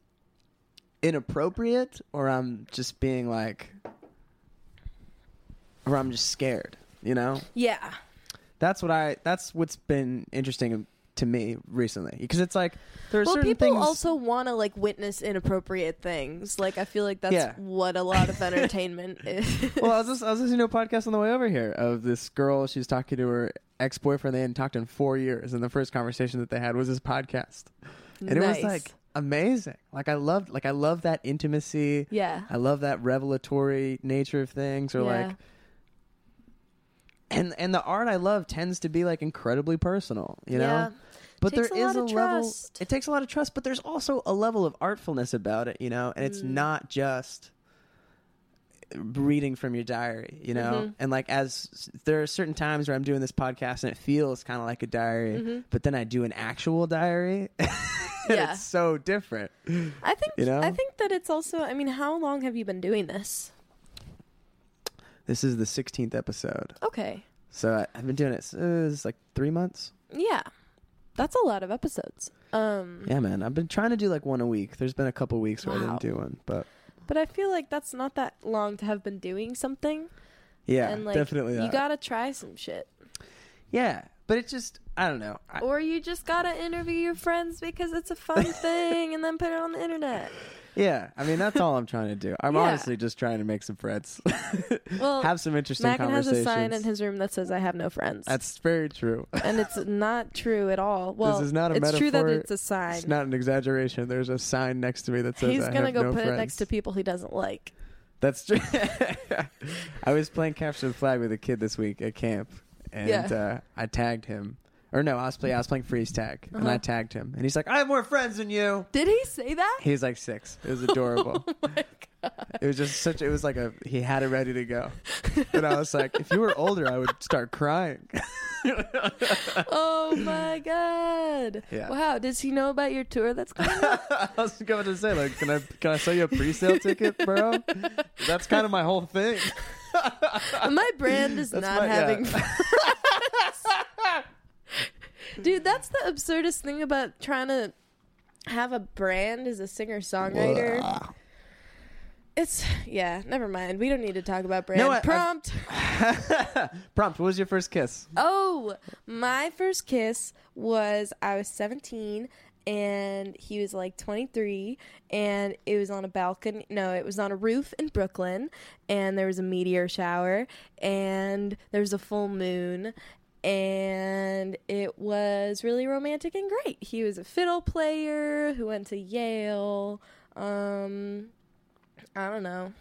inappropriate or I'm just being like, or I'm just scared. You know, Yeah. That's what I. That's what's been interesting to me recently because it's like there are Well, certain people things. also want to like witness inappropriate things. Like I feel like that's Yeah. what a lot of entertainment is. well, I was, just, I was listening to a podcast on the way over here of this girl. She was talking to her ex boyfriend. They hadn't talked in four years, and the first conversation that they had was this podcast, and it was like amazing. Like I loved, like I love that intimacy. yeah. I love that revelatory nature of things, or Yeah. like, and and the art I love tends to be like incredibly personal. You know, Yeah. but there a is a level. It takes a lot of trust, but there's also a level of artfulness about it. You know, and it's Mm. not just reading from your diary. You know, Mhm. and like as there are certain times where I'm doing this podcast and it feels kind of like a diary, Mhm. but then I do an actual diary. Yeah. it's so different. I think You know? I think that it's also I mean, how long have you been doing this? This is the 16th episode, Okay. so I, I've been doing it. Uh, it's like three months. Yeah. That's a lot of episodes. Um Yeah, man. I've been trying to do like one a week. There's been a couple weeks where I didn't do one, but but I feel like that's not that long to have been doing something. yeah, and like definitely. you That. got to try some shit. yeah, but it just I don't know. I, Or you just got to interview your friends because it's a fun thing and then put it on the internet. Yeah, I mean that's all I'm trying to do. I'm Yeah. honestly just trying to make some friends, Well, have some interesting Mackin has conversations. a sign in his room that says, "I have no friends," That's very true. and it's not true at all. Well, is not a it's true that metaphor. it's a sign. It's not an exaggeration. There's a sign next to me that says He's I gonna have go no put friends. it next to people he doesn't like. That's true. I was playing capture the flag with a kid this week at camp, and Yeah. uh, I tagged him. Or no, I was play. I was playing freeze tag, and I Uh-huh. tagged him, and he's like, "I have more friends than you." Did he say that? He's like six. It was adorable. Oh my god! it was just such. It was like a. He had it ready to go, and I was like, "If you were older, I would start crying." Oh my god! Yeah. Wow. Does he know about your tour that's coming up? I was going to say, like, can I can I sell you a pre-sale ticket, bro? That's kind of my whole thing. my brand is That's not my- yeah. having. Dude, that's the absurdest thing about trying to have a brand as a singer songwriter. It's yeah. Never mind. We don't need to talk about brand. No, I- Prompt. Prompt. What was your first kiss? Oh, my first kiss was I was 17 and he was like 23 and it was on a balcony no it was on a roof in brooklyn and there was a meteor shower and there was a full moon and it was really romantic and great he was a fiddle player who went to yale um i don't know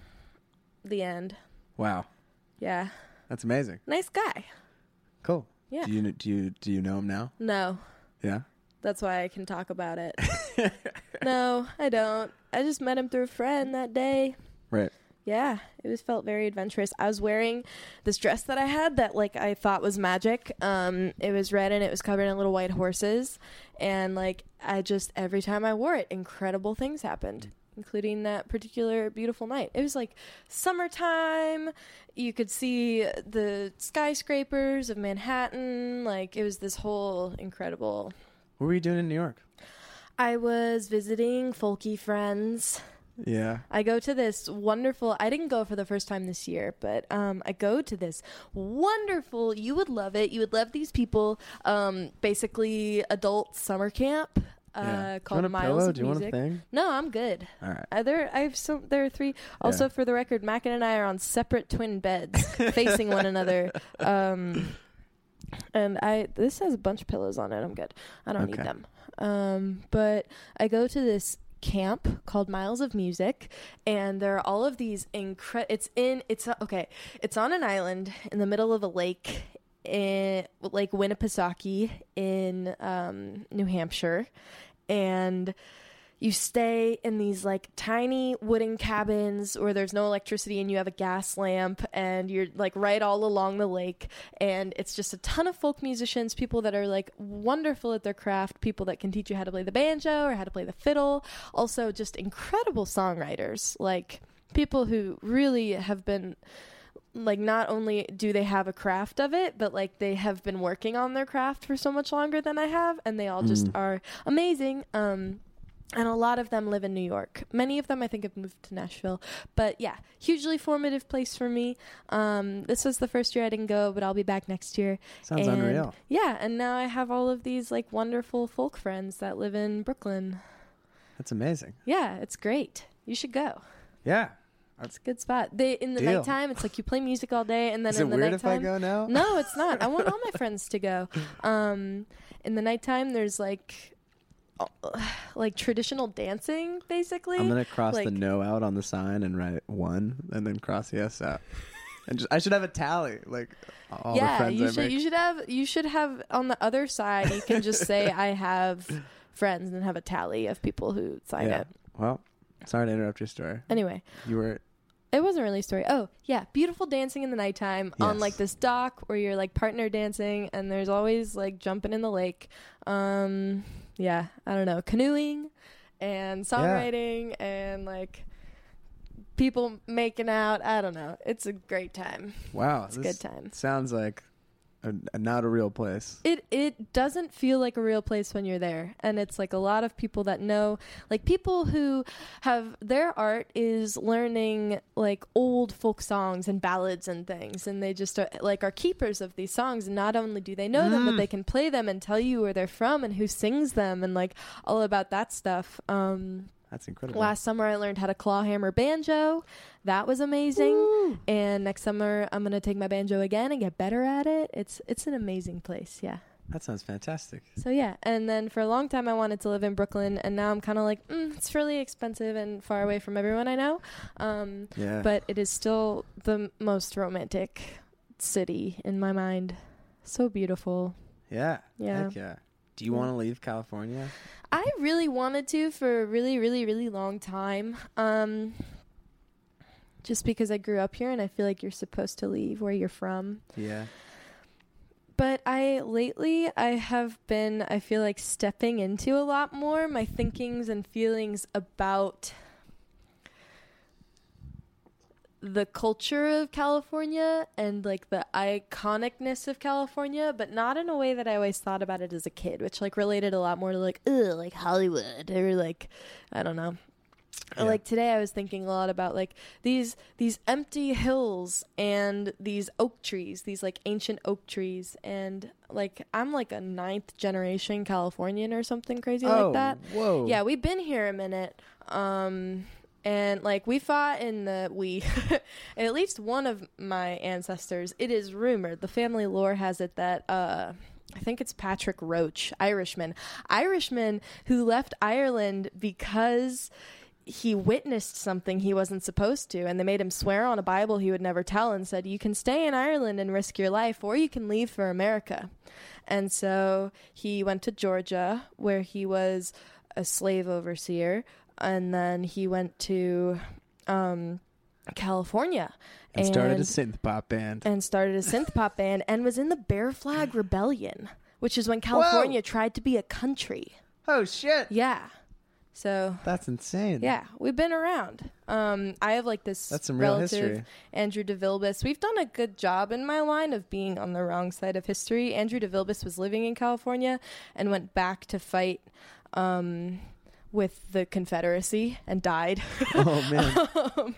the end Wow, yeah that's amazing. nice guy Cool. Yeah. Do you do you do you know him now? no Yeah. That's why I can talk about it. no, I don't. I just met him through a friend that day. Right. Yeah, it was felt very adventurous. I was wearing this dress that I had that like I thought was magic. Um, it was red and it was covered in little white horses, and like I just every time I wore it, incredible things happened. Including that particular beautiful night. It was like summertime. You could see the skyscrapers of Manhattan. Like, it was this whole incredible What were you doing in New York? I was visiting folky friends. Yeah. I go to this wonderful. I didn't go for the first time this year, but um, I go to this wonderful. You would love it. You would love these people. Um, basically, adult summer camp uh, yeah. called do you want a Miles pillow? of Do you want a Music. thing? No, I'm good. All right. Uh, there, I have some. There are three. Also, for the record, Mackin and I are on separate twin beds, facing one another. Um, and I this has a bunch of pillows on it. I'm good. I don't Okay. need them. Um, but I go to this camp called Miles of Music, and there are all of these incre. It's in. It's okay. It's on an island in the middle of a lake. In Lake Winnipesaukee in um, New Hampshire, and you stay in these like tiny wooden cabins where there's no electricity and you have a gas lamp and you're like right all along the lake. And it's just a ton of folk musicians people that are like wonderful at their craft people that can teach you how to play the banjo or how to play the fiddle. Also just incredible songwriters like people who really have been like not only do they have a craft of it but like they have been working on their craft for so much longer than i have and they all just Mm. are amazing. Um and a lot of them live in New York. Many of them, I think, have moved to Nashville. But yeah, hugely formative place for me. Um, this was the first year I didn't go, but I'll be back next year. Sounds And- unreal. Yeah, and now I have all of these like wonderful folk friends that live in Brooklyn. That's amazing. Yeah, it's great. You should go. Yeah. It's a good spot. They in the Deal. nighttime, it's like you play music all day, and then Is in it the weird if I nighttime, go now? no, it's not. I want all my friends to go. Um, in the nighttime, there's like, like traditional dancing, basically. I'm gonna cross like- the no out on the sign and write one, and then cross yes out. And just, I should have a tally, like all the yeah, friends you I should. make. You should have. You should have on the other side. You can just say I have friends and have a tally of people who sign yeah. it. Well, sorry to interrupt your story. Anyway, You were it wasn't really a story. Oh yeah, beautiful dancing in the nighttime on like this dock where you're like partner dancing, and there's always like jumping in the lake. Um, yeah, I don't know, canoeing and songwriting and like people making out. I don't know. It's a great time. wow. It's a good time. Sounds like a, a not a real place. It it doesn't feel like a real place when you're there, and it's like a lot of people that know, like people who have their art is learning like old folk songs and ballads and things, and they just are, like are keepers of these songs. And not only do they know them, but they can play them and tell you where they're from and who sings them, and like all about that stuff. Um, That's incredible. Last summer, I learned how to claw hammer banjo. That was amazing. And next summer, I'm gonna take my banjo again and get better at it. It's it's an amazing place. Yeah. That sounds fantastic. So yeah, and then for a long time I wanted to live in Brooklyn, and now I'm kind of like, mm, it's really expensive and far away from everyone I know. Um, Yeah. but it is still the m- most romantic city in my mind. So beautiful. yeah. Yeah. Heck yeah. Do you want to leave California? I really wanted to for a really, really, really long time. Um, just because I grew up here, and I feel like you're supposed to leave where you're from. Yeah. But I lately I have been I feel like stepping into a lot more my thinkings and feelings about the culture of California and like the iconicness of California, but not in a way that I always thought about it as a kid, which like related a lot more to like ugh, like Hollywood or like I don't know. Yeah. Like today I was thinking a lot about like these these empty hills and these oak trees, these like ancient oak trees and like I'm like a ninth generation Californian or something crazy oh, like that. Whoa. Yeah, we've been here a minute. Um and like we fought in the we at least one of my ancestors, it is rumored, the family lore has it that uh I think it's Patrick Roach, Irishman. Irishman who left Ireland because he witnessed something he wasn't supposed to and they made him swear on a bible he would never tell and said you can stay in Ireland and risk your life or you can leave for America. And so he went to Georgia where he was a slave overseer and then he went to um California And started a synth pop band. and started a synth pop band and was in the Bear Flag Rebellion, which is when California tried to be a country. Oh shit. Yeah. So That's insane. yeah, we've been around. Um, I have like this That's some real relative, history. Andrew DeVilbus. We've done a good job in my line of being on the wrong side of history. Andrew DeVilbus was living in California and went back to fight um, with the Confederacy and died. Oh man. um,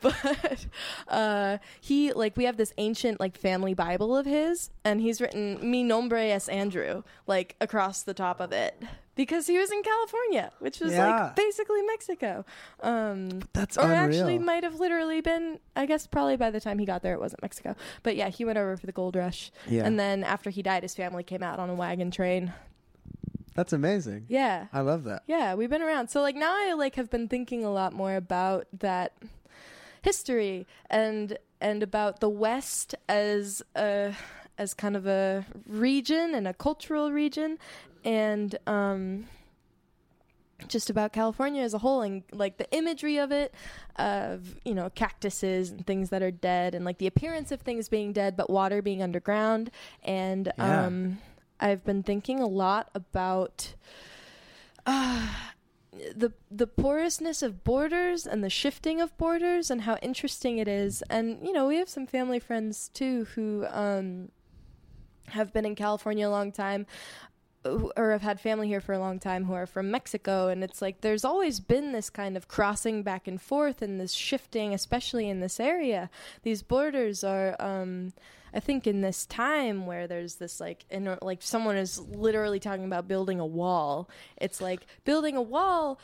but uh, he like we have this ancient like family Bible of his, and he's written "Mi nombre es Andrew" like across the top of it because he was in California, which was Yeah. like basically Mexico. Um, That's or unreal. actually might have literally been. I guess probably by the time he got there, it wasn't Mexico. But yeah, he went over for the gold rush, yeah. and then after he died, his family came out on a wagon train. That's amazing. Yeah, I love that. yeah, we've been around. So like now I like have been thinking a lot more about that history and and about the West as a as kind of a region and a cultural region and um just about California as a whole and like the imagery of it of you know cactuses and things that are dead and like the appearance of things being dead but water being underground and Yeah. um I've been thinking a lot about uh, the the porousness of borders and the shifting of borders and how interesting it is. And you know, we have some family friends too who um, have been in California a long time. Or have had family here for a long time who are from Mexico, and it's like there's always been this kind of crossing back and forth and this shifting, especially in this area. These borders are, um, I think, in this time where there's this like, in, like someone is literally talking about building a wall. It's like building a wall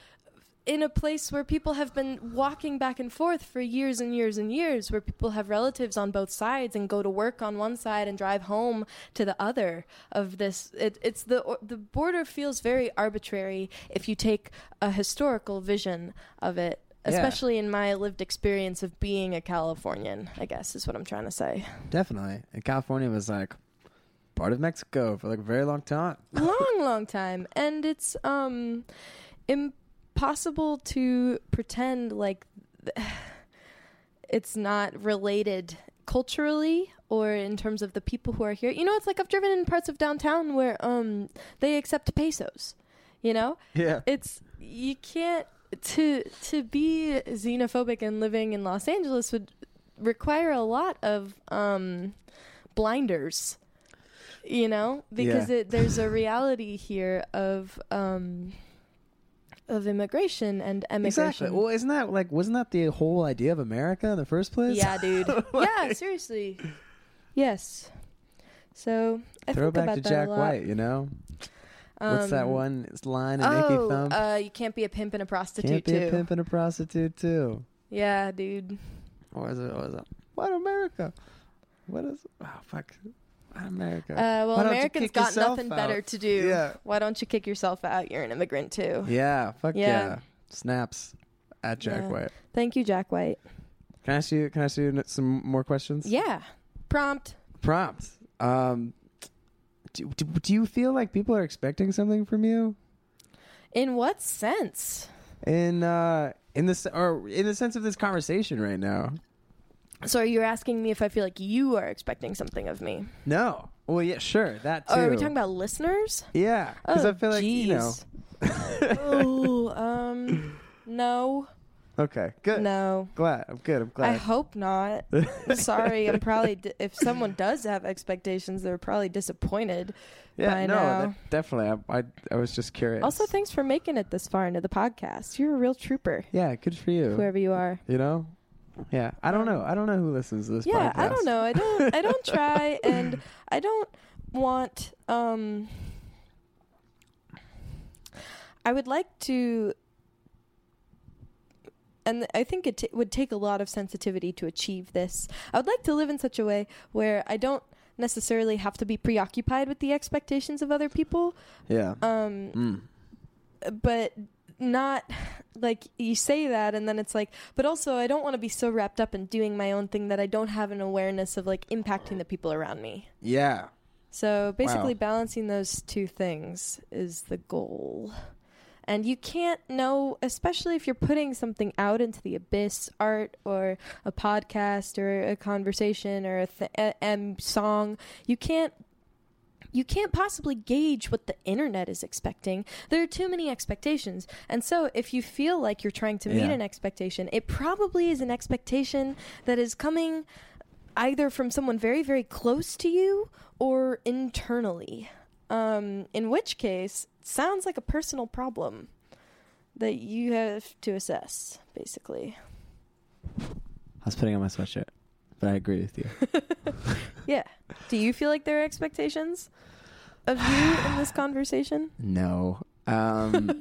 in a place where people have been walking back and forth for years and years and years, where people have relatives on both sides and go to work on one side and drive home to the other of this. It, it's the the border feels very arbitrary if you take a historical vision of it. Especially in my lived experience of being a Californian, I guess is what I'm trying to say. Definitely. And California was like part of Mexico for like a very long time. long long time and it's um impossible to pretend like th- it's not related culturally or in terms of the people who are here you know it's like i've driven in parts of downtown where um they accept pesos you know Yeah. it's you can't to to be xenophobic and living in Los Angeles would require a lot of um blinders you know because Yeah. it, there's a reality here of um of immigration and emigration Exactly. Well, isn't that like wasn't that the whole idea of America in the first place? yeah dude yeah seriously yes so I Throw back about to Jack. White, you know? What's that Um, one line in Icky Oh, Thump? uh, you can't be a pimp and a prostitute Can't be too. a pimp and a prostitute too. Yeah, dude. Or is it? What is it? What America? What is? Oh fuck! What America? Uh, well, Americans got nothing out? better to do. Yeah. Why don't you kick yourself out? You're an immigrant too. yeah, fuck yeah. Yeah. Snaps at Jack Yeah. White. Thank you, Jack White. Can I ask you? Can I ask you some more questions? Yeah. Prompt. Prompt. Um, do, do, do you feel like people are expecting something from you? In what sense? In uh, in this or in the sense of this conversation right now? So you're asking me if I feel like you are expecting something of me? No. Well, yeah, sure. That too. Oh, are we talking about listeners? Yeah, because oh, I feel like you know. oh, um, no, Okay, good. no. Glad. I'm good. I'm glad. I hope not. Sorry, I'm probably. Di- if someone does have expectations, they're probably disappointed. yeah, by no, now. definitely. I, I I was just curious. Also, thanks for making it this far into the podcast. You're a real trooper, yeah, good for you. whoever you are. You know. Yeah, I don't know. I don't know who listens to this. Yeah, I don't know. I don't. I don't try, and I don't want. Um, I would like to, and I think it t- would take a lot of sensitivity to achieve this. I would like to live in such a way where I don't necessarily have to be preoccupied with the expectations of other people. Yeah. Um, Mm. but not like you say that and then it's like but also I don't want to be so wrapped up in doing my own thing that I don't have an awareness of like impacting the people around me. Yeah. So basically Wow. balancing those two things is the goal. And you can't know, especially if you're putting something out into the abyss, art or a podcast or a conversation or a, th- a, a song. You can't you can't possibly gauge what the internet is expecting. There are too many expectations. And so if you feel like you're trying to meet Yeah. an expectation, it probably is an expectation that is coming either from someone very, very close to you or internally. Um, in which case, it sounds like a personal problem that you have to assess, basically. I was putting on my sweatshirt, but I agree with you. Yeah. Do you feel like there are expectations of you in this conversation? No. Um,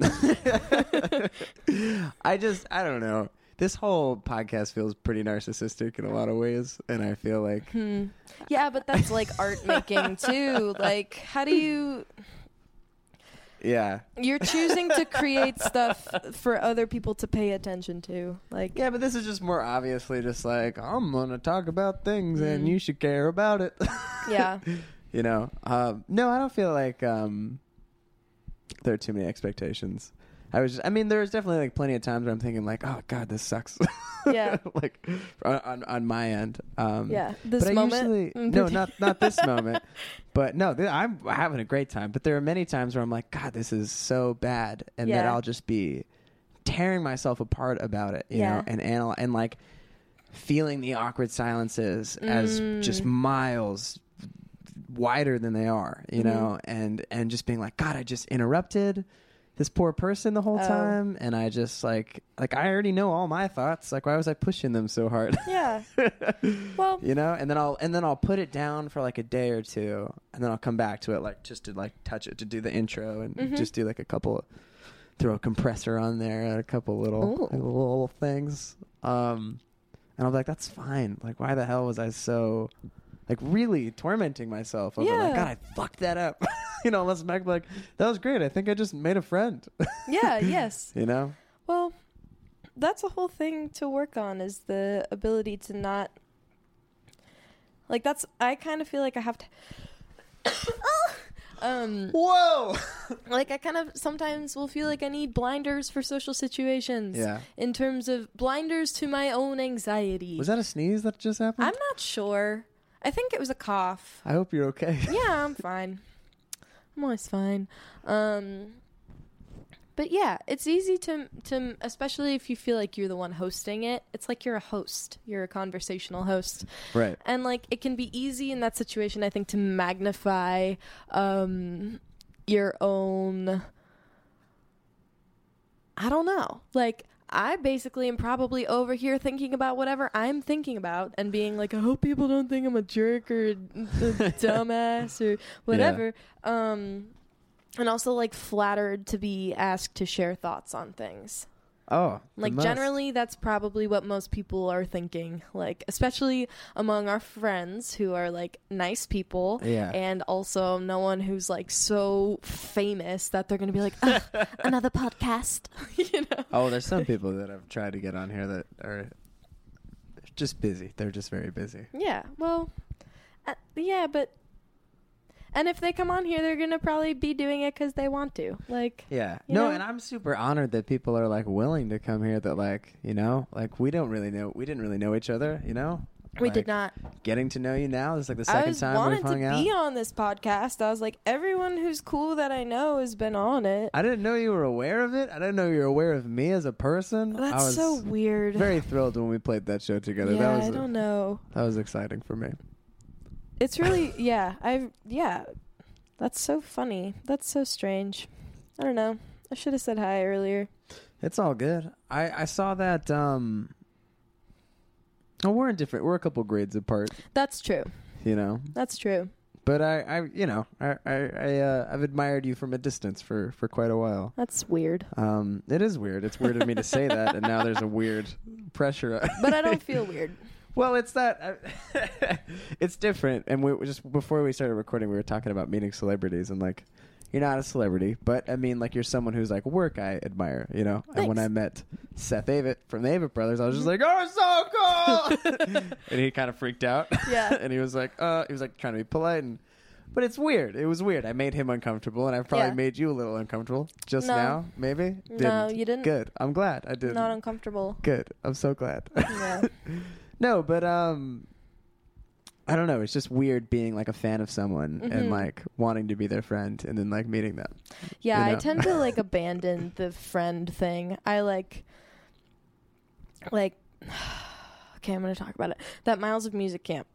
I just, I don't know. This whole podcast feels pretty narcissistic in a lot of ways, and I feel like Hmm. Yeah, but that's like art making too. Like, how do you. yeah, You're choosing to create stuff for other people to pay attention to. Like, yeah. But this is just more obviously just like I'm gonna talk about things, and Mm. you should care about it. yeah. you know, um, no, I don't feel like um, there are too many expectations. I was, just, I mean, there's definitely like plenty of times where I'm thinking like, oh god, this sucks. Yeah. like on, on my end. Um, Yeah. This but I moment. usually- no, not not this moment. But no, th- I'm having a great time. But there are many times where I'm like, God, this is so bad, and that I'll just be tearing myself apart about it, you Yeah. know, and anal- and like feeling the awkward silences as just Mm. miles wider than they are, you Mhm. know, and and just being like, God, I just interrupted this poor person the whole Oh. time, and I just like like I already know all my thoughts. Like, why was I pushing them so hard? Yeah. Well, you know and then i'll and then i'll put it down for like a day or two and then i'll come back to it like just to like touch it to do the intro and Mhm. just do like a couple throw a compressor on there and a couple little Ooh. little things um and i'll be like that's fine like why the hell was i so like really tormenting myself over like Yeah. god i fucked that up you know unless back like that was great i think i just made a friend yeah, yes. you know Well, that's a whole thing to work on is the ability to not like that's I kind of feel like I have to um whoa like I kind of sometimes will feel like I need blinders for social situations yeah in terms of blinders to my own anxiety. was that a sneeze that just happened I'm not sure. I think it was a cough. i hope you're okay yeah, I'm fine. I'm always fine. Um, but yeah, it's easy to to especially if you feel like you're the one hosting it. It's like you're a host. You're a conversational host, right and like it can be easy in that situation. I think to magnify um, your own. I don't know, like. I basically am probably over here thinking about whatever I'm thinking about and being like, I hope people don't think I'm a jerk or a, a dumbass or whatever. Um, and also like flattered to be asked to share thoughts on things. Oh, Like generally that's probably what most people are thinking. Like especially among our friends who are like nice people Yeah. and also no one who's like so famous that they're to be like "Ugh, another podcast, you know. Oh, there's some people that I've tried to get on here that are just busy. They're just very busy. Yeah. Well, uh, yeah, but and if they come on here they're going to probably be doing it cuz they want to. Like Yeah. No, know? and I'm super honored that people are like willing to come here that like, you know, like we don't really know we didn't really know each other, you know? we Like, did not Getting to know you now is like the I second was time wanted we've to hung out. be on this podcast. I was like everyone who's cool that I know has been on it. I didn't know you were aware of it. I didn't know you were aware of me as a person. I That's so weird. very thrilled when we played that show together. yeah, that was I don't know. that was exciting for me. It's really yeah. I've yeah. That's so funny. That's so strange. I don't know. I should have said hi earlier. It's all good. I I saw that um Oh, we're in different we're a couple grades apart, That's true. you know. That's true. But I, I you know, I I, I uh, I've admired you from a distance for for quite a while. That's weird. Um, it is weird. It's weird of me to say that, and now there's a weird pressure. But I don't feel weird. Well, it's that. it's different. And we just before we started recording, we were talking about meeting celebrities, and like, you're not a celebrity, but I mean, like, you're someone who's like work I admire, you know. And when I met Seth Avett from the Avett Brothers, I was just like, oh, so cool, and he kind of freaked out. Yeah. and he was like, uh, he was like trying to be polite and. But it's weird. It was weird. I made him uncomfortable, and I've probably Yeah. made you a little uncomfortable just No. now. Maybe. No, you didn't. Good. I'm glad I did. Not uncomfortable. Good. I'm so glad. Yeah. No, but um I don't know, it's just weird being like a fan of someone and Mhm. like wanting to be their friend and then like meeting them. Yeah, You I tend to like abandon the friend thing. I like like okay, I'm going to talk about it. That Miles of Music camp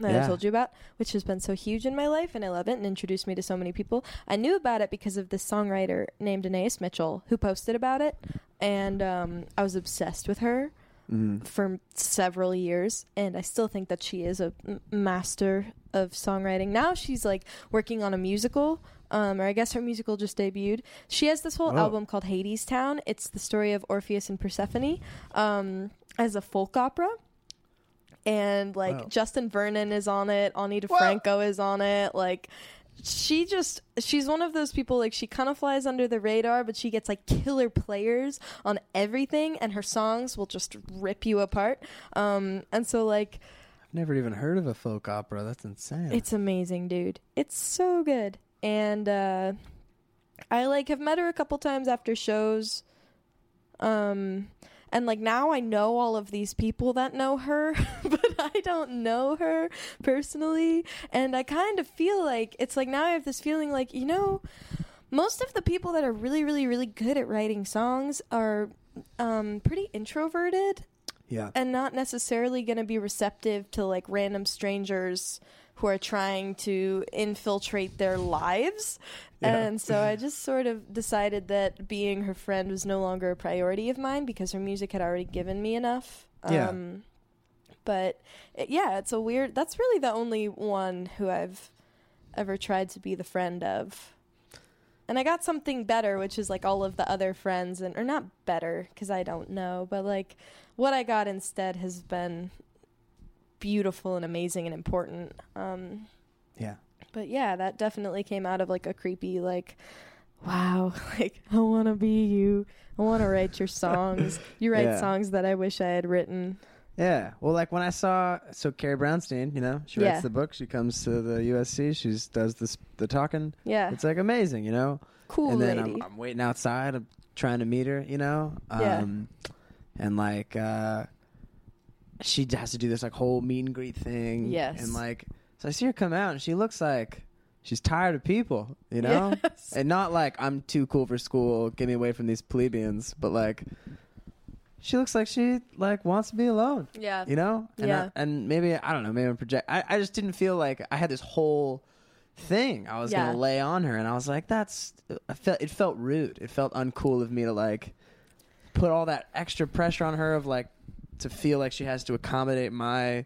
that Yeah. I told you about, which has been so huge in my life and I love it and introduced me to so many people. I knew about it because of this songwriter named Anais Mitchell who posted about it and um, I was obsessed with her Mm. for several years and I still think that she is a m- master of songwriting. Now she's like working on a musical um, or I guess her musical just debuted. She has this whole Oh. album called Hadestown. It's the story of Orpheus and Persephone um, as a folk opera. And like Wow. Justin Vernon is on it, Ani Whoa. DiFranco is on it. Like she just she's one of those people like she kind of flies under the radar but she gets like killer players on everything and her songs will just rip you apart um and so like I've never even heard of a folk opera. That's insane. it's amazing dude it's so good and uh i like have met her a couple times after shows um and like now i know all of these people that know her but i don't know her personally and i kind of feel like it's like now i have this feeling like you know most of the people that are really really really good at writing songs are um pretty introverted yeah. and not necessarily going to be receptive to like random strangers who are trying to infiltrate their lives. Yeah. And so I just sort of decided that being her friend was no longer a priority of mine because her music had already given me enough. Yeah. Um, but it, yeah, it's a weird. That's really the only one who I've ever tried to be the friend of. And I got something better, which is like all of the other friends, and or not better because I don't know, but like what I got instead has been beautiful and amazing and important. Um, Yeah. but yeah, that definitely came out of like a creepy like, wow, like I want to be you. I want to write your songs. You write Yeah. songs that I wish I had written. Yeah. Well, like when I saw so Carrie Brownstein, you know, she Yeah. writes the book. She comes to the USC. She does this the talking. Yeah, It's like amazing, you know. cool and then. I'm, I'm waiting outside. I'm trying to meet her, you know. Yeah. Um, and like uh, she has to do this like whole meet and greet thing. Yes. And like, so I see her come out, and she looks like she's tired of people, you know. Yes. And not like I'm too cool for school. Get me away from these plebeians. But like, she looks like she like wants to be alone yeah, you know and Yeah. I, and maybe i don't know maybe i'm project I, I just didn't feel like i had this whole thing i was Yeah. gonna lay on her and i was like that's i felt it felt rude it felt uncool of me to like put all that extra pressure on her of like to feel like she has to accommodate my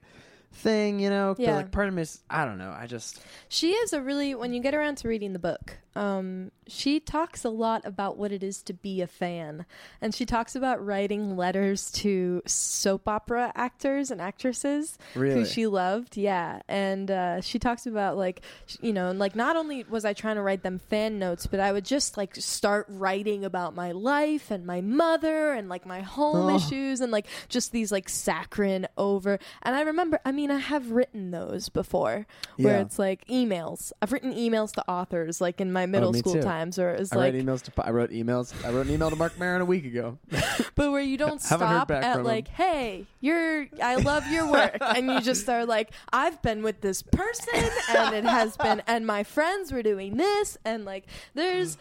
thing, you know. Yeah. But like part of me is I don't know. I just She is a really when you get around to reading the book, um, she talks a lot about what it is to be a fan, and she talks about writing letters to soap opera actors and actresses really who she loved. Yeah, and uh, she talks about like you know, and like not only was I trying to write them fan notes, but I would just like start writing about my life and my mother and like my home Oh. issues and like just these like saccharine over. And I remember, I mean, I have written those before where Yeah. it's like emails. I've written emails to authors like in my oh, middle Oh, me school too. times, or it was I like, emails to I wrote emails. I wrote an email to Marc Maron a week ago. but where you don't Haven't heard stop back at like, hey, you're, I love your work, and you just are like, I've been with this person, and it has been, and my friends were doing this, and like, there's, mm.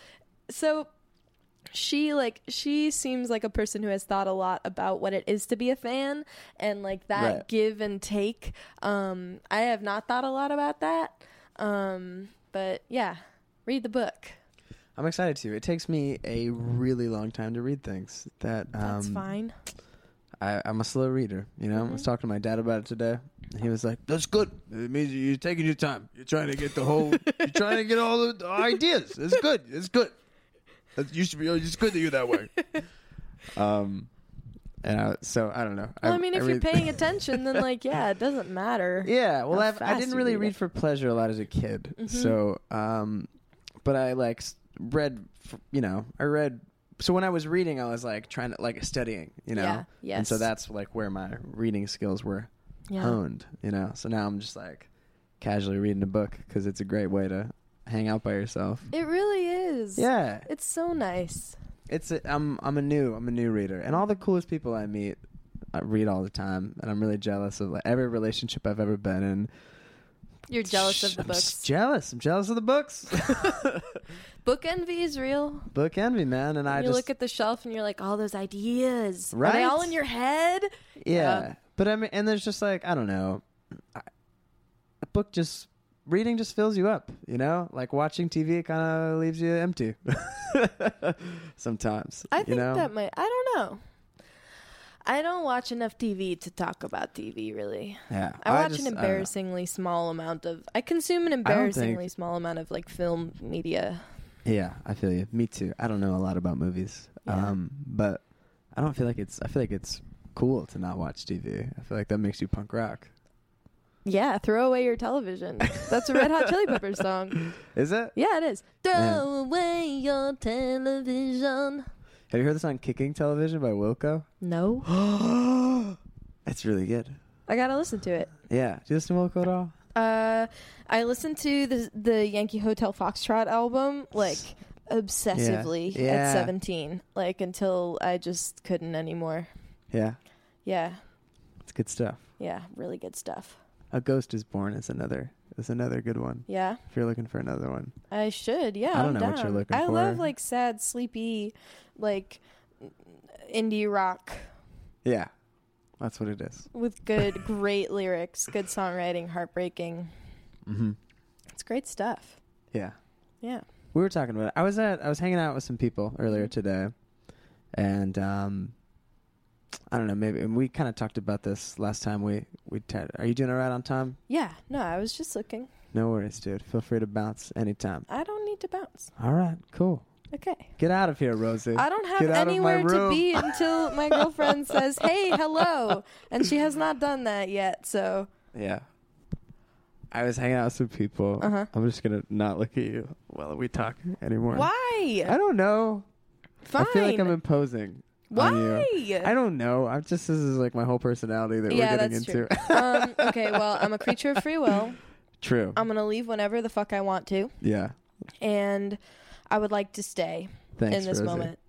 so she like she seems like a person who has thought a lot about what it is to be a fan and like that Right. give and take um i have not thought a lot about that um but yeah read the book I'm excited to. It takes me a really long time to read things. That um, that's fine I, I'm a slow reader. You know, I was talking to my dad about it today. He was like, "That's good. It means you're taking your time. You're trying to get the whole. you're trying to get all the, the ideas. It's good. It's good. That's, you should be. It's good that you're that way." um, and I, so I don't know. well i, mean if you're paying attention then like yeah it doesn't matter Yeah, well, I've, I didn't really read read for pleasure a lot as a kid. Mhm. So, um, but I like read, you know, I read. So when I was reading, I was like trying to like studying, you know, yeah yes and so that's like where my reading skills were yeah. honed, you know. So now I'm just like casually reading a book because it's a great way to hang out by yourself. it really is Yeah, it's so nice it's a, I'm I'm a new I'm a new reader, and all the coolest people I meet, I read all the time, and I'm really jealous of like, every relationship I've ever been in. you're jealous of the I'm s- books jealous. I'm jealous of the books. book envy is real Book envy, man, and I you just look at the shelf and you're like, all those ideas. Are Right? they all in your head? yeah. yeah. But I mean, and there's just like I don't know, I, a book just reading just fills you up, you know. Like watching TV it kind of leaves you empty sometimes. I you think know? that might. I don't know. I don't watch enough TV to talk about TV. Really, yeah, I watch just- an I embarrassingly small amount of. I consume an embarrassingly small amount of like film media. Yeah, I feel you. Me too. I don't know a lot about movies, Yeah. um, but I don't feel like it's. I feel like it's cool to not watch TV. I feel like that makes you punk rock. Yeah, throw away your television. That's a Red Hot Chili Peppers song. Is it? Yeah, it is. Throw Yeah. away your television. Have you heard the song "Kicking Television" by Wilco? No, It's really good. I gotta listen to it. Yeah. Do you listen to Wilco at all? Uh, I listened to the the Yankee Hotel Foxtrot album like obsessively Yeah. at 17, like until I just couldn't anymore. Yeah. Yeah, It's good stuff. yeah, really good stuff. A Ghost is Born is another is another good one. Yeah, If you're looking for another one. I should. Yeah, I don't I'm know what you're looking I for. I love like sad, sleepy, like indie rock Yeah. That's what it is. with good, great lyrics, good songwriting, heartbreaking. Mm-hmm. It's great stuff. Yeah. Yeah. We were talking about it. I was at I was hanging out with some people earlier today, and um, I don't know. Maybe and we kind of talked about this last time. We we t- are you doing all right on time? Yeah. No, I was just looking. No worries, dude. Feel free to bounce anytime. I don't need to bounce. All right, cool. Okay. Get out of here, Rosie. I don't have Get out of my anywhere to be until my girlfriend says, "Hey, hello," and she has not done that yet. So Yeah. I was hanging out with some people. Uh-huh. I'm just gonna not look at you while we talk anymore. why? I don't know. Fine. I feel like I'm imposing. Why? I don't know. I'm just this is like my whole personality that Yeah, we're getting that's into. true. um, okay, well, I'm a creature of free will. True. I'm gonna leave whenever the fuck I want to, yeah. and I would like to stay Thanks, in this Rosie. moment.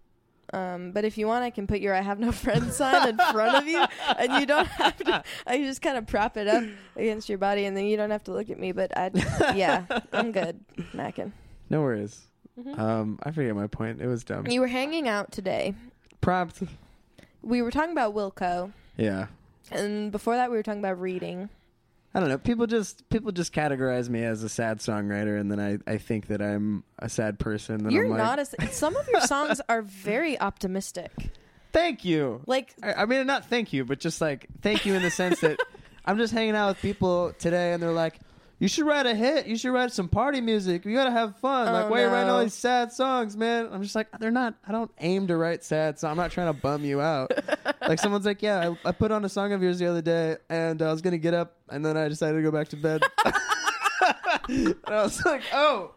Um, but if you want, I can put your "I have no friends" sign in front of you, and you don't have to. I just kind of prop it up against your body, and then you don't have to look at me. But I, yeah, I'm good, Mackin. No worries. Mhm. Um, I forget my point. It was dumb. You were hanging out today. Propped. We were talking about Wilco, Yeah. and before that, we were talking about reading. I don't know. People just people just categorize me as a sad songwriter, and then I, I think that I'm a sad person. You're I'm like, not a. Some of your songs are very optimistic. Thank you. Like I, I mean, not thank you, but just like thank you in the sense that I'm just hanging out with people today, and they're like, "You should write a hit. You should write some party music. You gotta have fun. like, Oh, why are you writing all these sad songs, man?" I'm just like, "They're not. I don't aim to write sad songs. I'm not trying to bum you out." like someone's like, "Yeah, I, I put on a song of yours the other day, and uh, I was gonna get up, and then I decided to go back to bed." and I was like, "Oh,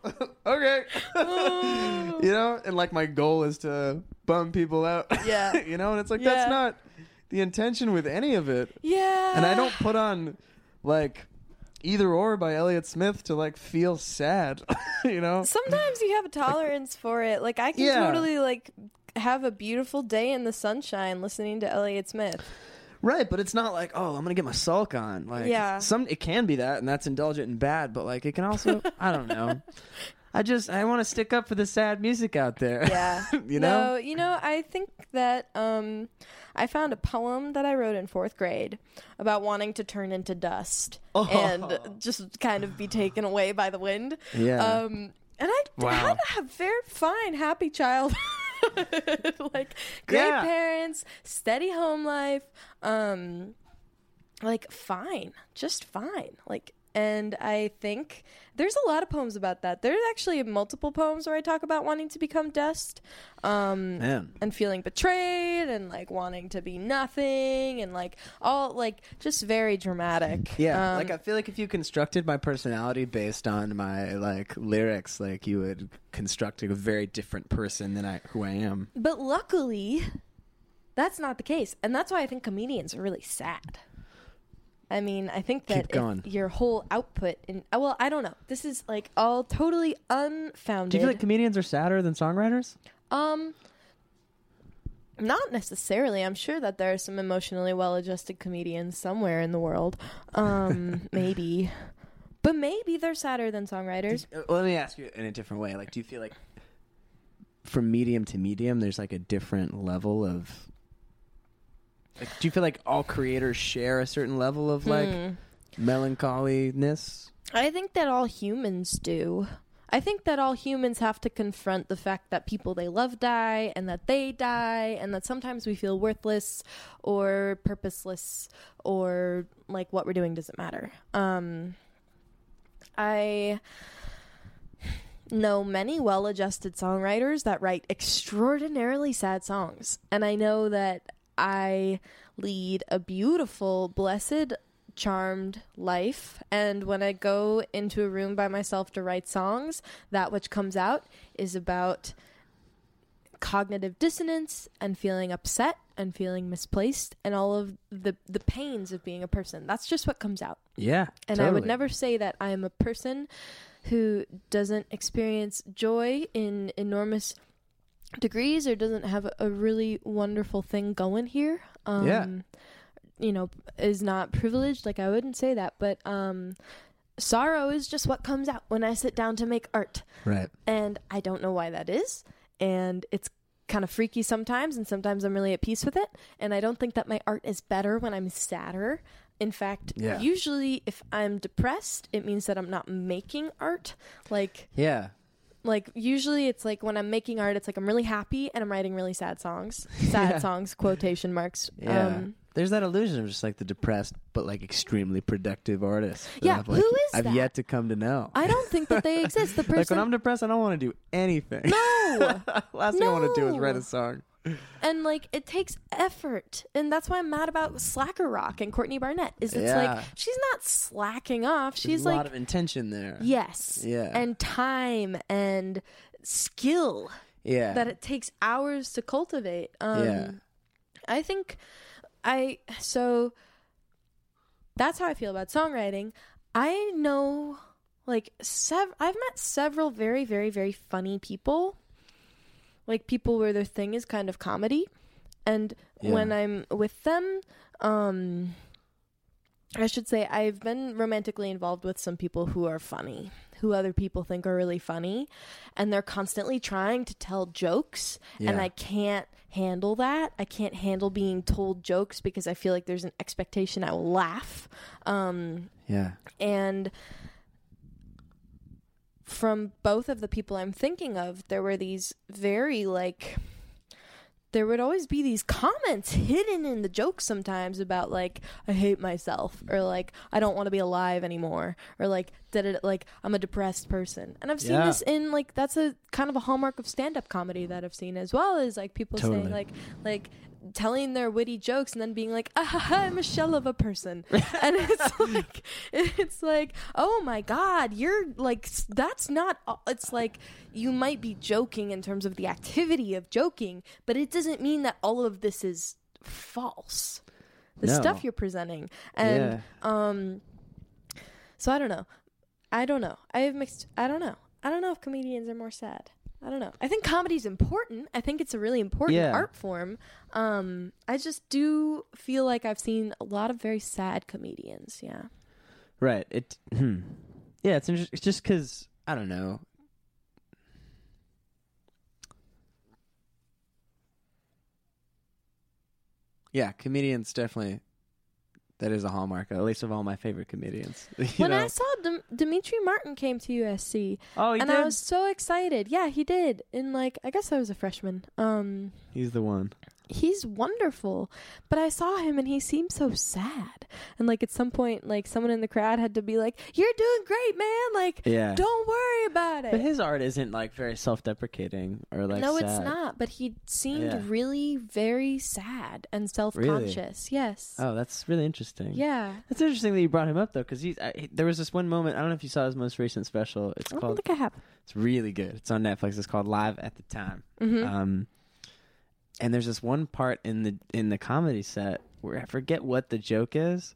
okay." you know, and like my goal is to bum people out. Yeah. you know, and it's like Yeah. that's not the intention with any of it. Yeah. And I don't put on like either or by Elliott Smith to like feel sad. you know? Sometimes you have a tolerance for it. Like I can Yeah. totally like have a beautiful day in the sunshine listening to Elliott Smith. Right, but it's not like, oh, I'm gonna get my sulk on. Like Yeah. some it can be that and that's indulgent and bad, but like it can also I don't know. I just I want to stick up for the sad music out there. Yeah. you know? No, you know, I think that um I found a poem that I wrote in 4th grade about wanting to turn into dust Oh. and just kind of be taken away by the wind. Yeah. Um and I Wow. had a very fine, happy childhood. like great Yeah. parents, steady home life, um like fine, just fine. Like and I think there's a lot of poems about that. There's actually multiple poems where I talk about wanting to become dust. Um Man. and feeling betrayed and like wanting to be nothing and like all like just very dramatic. Yeah, Um, like I feel like if you constructed my personality based on my like lyrics, like you would construct a very different person than I who I am. But luckily, that's not the case, and that's why I think comedians are really sad. I mean, I think that Keep going. if your whole output in uh, well, I don't know. This is like all totally unfounded. Do you feel like comedians are sadder than songwriters? um not necessarily. I'm sure that there are some emotionally well-adjusted comedians somewhere in the world. Um maybe. But maybe they're sadder than songwriters. Uh, Let me ask you in a different way. Like, do you feel like from medium to medium, there's like a different level of? Like, do you feel like all creators share a certain level of like Hmm. melancholiness? I think that all humans do. I think that all humans have to confront the fact that people they love die and that they die and that sometimes we feel worthless or purposeless or like what we're doing doesn't matter. Um I know many well-adjusted songwriters that write extraordinarily sad songs and I know that I lead a beautiful, blessed charmed life. And when i go into a room by myself to write songs that which comes out is about cognitive dissonance and feeling upset and feeling misplaced and all of the the pains of being a person. That's just what comes out. Yeah, and I would never say that I am a person who doesn't experience joy in enormous degrees or doesn't have a, really wonderful thing going here. Um, Yeah. You know, is not privileged. Like, I wouldn't say that. But um, sorrow is just what comes out when I sit down to make art. right. And I don't know why that is. And it's kind of freaky sometimes, and sometimes I'm really at peace with it. And I don't think that my art is better when I'm sadder. In fact, Yeah. usually if I'm depressed, it means that I'm not making art. Like, Yeah, like usually it's like when I'm making art, it's like I'm really happy and I'm writing really sad songs. Sad Yeah. songs, quotation marks. yeah. Um, There's that illusion of just like the depressed but like extremely productive artist. Yeah, I've, like, who is I've that? yet to come to know. I don't think that they exist. The person like when I'm depressed, I don't want to do anything. No. Last thing I want to do is write a song. And like it takes effort and that's why i'm mad about slacker rock and courtney barnett is it's Yeah. like she's not slacking off There's she's a like lot of intention there. yes Yeah. and time and skill yeah. that it takes hours to cultivate um Yeah. i think i so that's how i feel about songwriting i know like sev- i've met several very very very funny people like people where their thing is kind of comedy. And Yeah. when i'm with them um i should say i've been romantically involved with some people who are funny who other people think are really funny. And they're constantly trying to tell jokes. And i can't handle that. I can't handle being told jokes because i feel like there's an expectation i will laugh. Um yeah. and from both of the people I'm thinking of, there were these very like there would always be these comments hidden in the jokes sometimes about like I hate myself or like I don't want to be alive anymore or like did it like I'm a depressed person. And I've seen Yeah. this in like that's a kind of a hallmark of stand-up comedy that I've seen as well as like people Totally. saying like like telling their witty jokes and then being like ah, ha, ha, I'm a shell of a person. and it's like it's like oh my god, you're like that's not it's like you might be joking in terms of the activity of joking, but it doesn't mean that all of this is false. The No. stuff you're presenting. And um so I don't know. I don't know. I have mixed I don't know. I don't know if comedians are more sad. I don't know. I think comedy's important. I think it's a really important Yeah. art form. Um I just do feel like I've seen a lot of very sad comedians, yeah. Right. It. Hmm. Yeah. It's it's just because I don't know. Yeah, comedians definitely. That is a hallmark, at least of all my favorite comedians. When know? I saw Dim- Demetri Martin came to USC, oh, he and did. I was so excited. Yeah, he did. In like, I guess I was a freshman. Um, He's the one. He's wonderful, but I saw him and he seemed so sad. And like at some point, like someone in the crowd had to be like, "You're doing great, man. Like, Yeah. don't worry about it." But his art isn't like very self-deprecating or like. no, it's not. But he seemed Yeah. really very sad and self-conscious. Yes. Oh, that's really interesting. Yeah. That's interesting that you brought him up though, because he's. I, he- there was this one moment. I don't know if you saw his most recent special. It's I don't called. think I have. It's really good. It's on Netflix. It's called Live at the Time. hmm Um, and there's this one part in the in the comedy set where I forget what the joke is,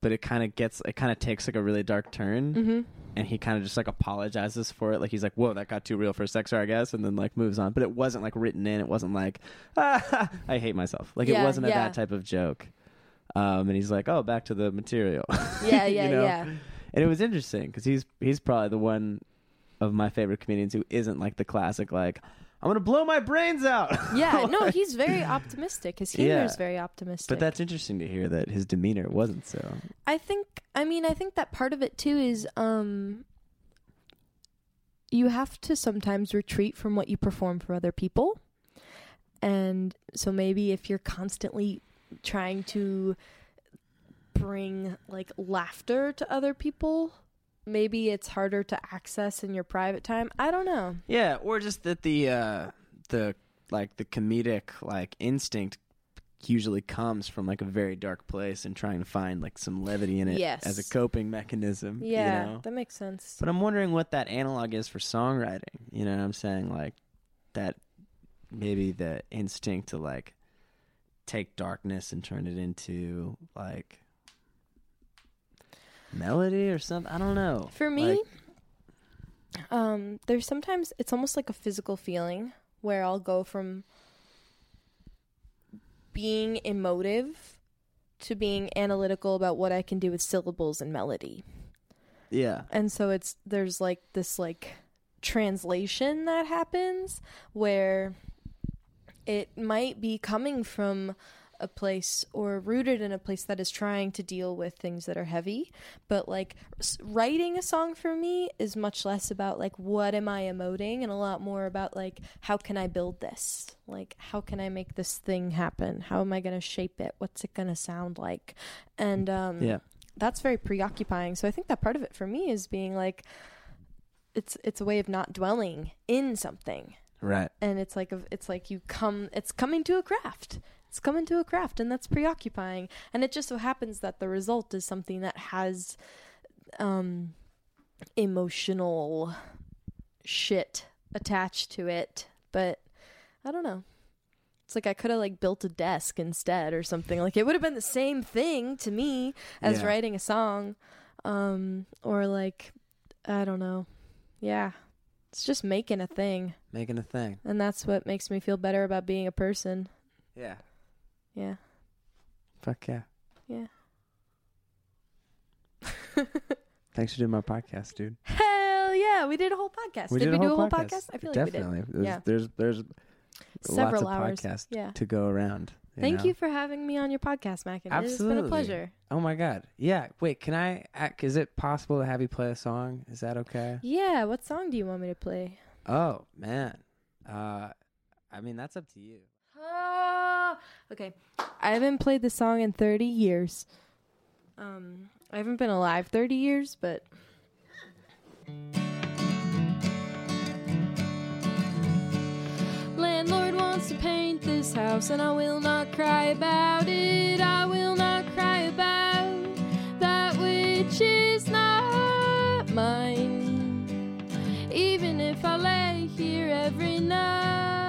but it kind of gets it kind of takes like a really dark turn, hmm and he kind of just like apologizes for it. Like he's like, "Whoa, that got too real for a sex sexer, I guess," and then like moves on. But it wasn't like written in. It wasn't like, ah, "I hate myself." Like Yeah, it wasn't a yeah. that type of joke. Um, and he's like, "Oh, back to the material." Yeah, You yeah, know? yeah. And it was interesting because he's he's probably the one of my favorite comedians who isn't like the classic like I'm gonna blow my brains out. Yeah, no, he's very optimistic. His humor Yeah. is very optimistic. but that's interesting to hear that his demeanor wasn't so. I think I mean I think that part of it too is um you have to sometimes retreat from what you perform for other people. And so maybe if you're constantly trying to bring like laughter to other people, maybe it's harder to access in your private time. I don't know. Yeah, or just that the uh the like the comedic like instinct usually comes from like a very dark place and trying to find like some levity in it Yes. as a coping mechanism. Yeah, You know? that makes sense. But I'm wondering what that analog is for songwriting. You know what I'm saying? Like that maybe the instinct to like take darkness and turn it into like melody or something. I don't know. For me, Like- um, there's sometimes it's almost like a physical feeling where I'll go from being emotive to being analytical about what I can do with syllables and melody. yeah. And so it's there's like this like translation that happens where it might be coming from a place or rooted in a place that is trying to deal with things that are heavy but like writing a song for me is much less about like what am i emoting and a lot more about like how can i build this like how can i make this thing happen how am i going to shape it what's it going to sound like and um Yeah. that's very preoccupying. So I think that part of it for me is being like it's it's a way of not dwelling in something. Right. And it's like a, it's like you come it's coming to a craft. It's coming to a craft and that's preoccupying. And it just so happens that the result is something that has um emotional shit attached to it. But I don't know. It's like I could have like built a desk instead or something. Like it would have been the same thing to me as Yeah. writing a song. Um or like I don't know. Yeah. It's just making a thing. Making a thing. And that's what makes me feel better about being a person. Yeah. Yeah. Fuck yeah. Yeah. Thanks for doing my podcast, dude. Hell yeah. We did a whole podcast. did, we do a whole podcast? I feel like Definitely. we did. There's, Yeah. there's there's Several lots of hours. podcasts Yeah. to go around. Thank know? you for having me on your podcast, Mac. It's been a pleasure. Oh my god. Yeah. Wait. Can I? Is it possible to have you play a song? Is that okay? Yeah, what song do you want me to play? Oh man. Uh, I mean that's up to you. Ah. Okay, I haven't played the song in 30 years. Um, I haven't been alive 30 years, but. Landlord wants to paint this house, and I will not cry about it. I will not cry about that which is not mine. Even if I lay here every night.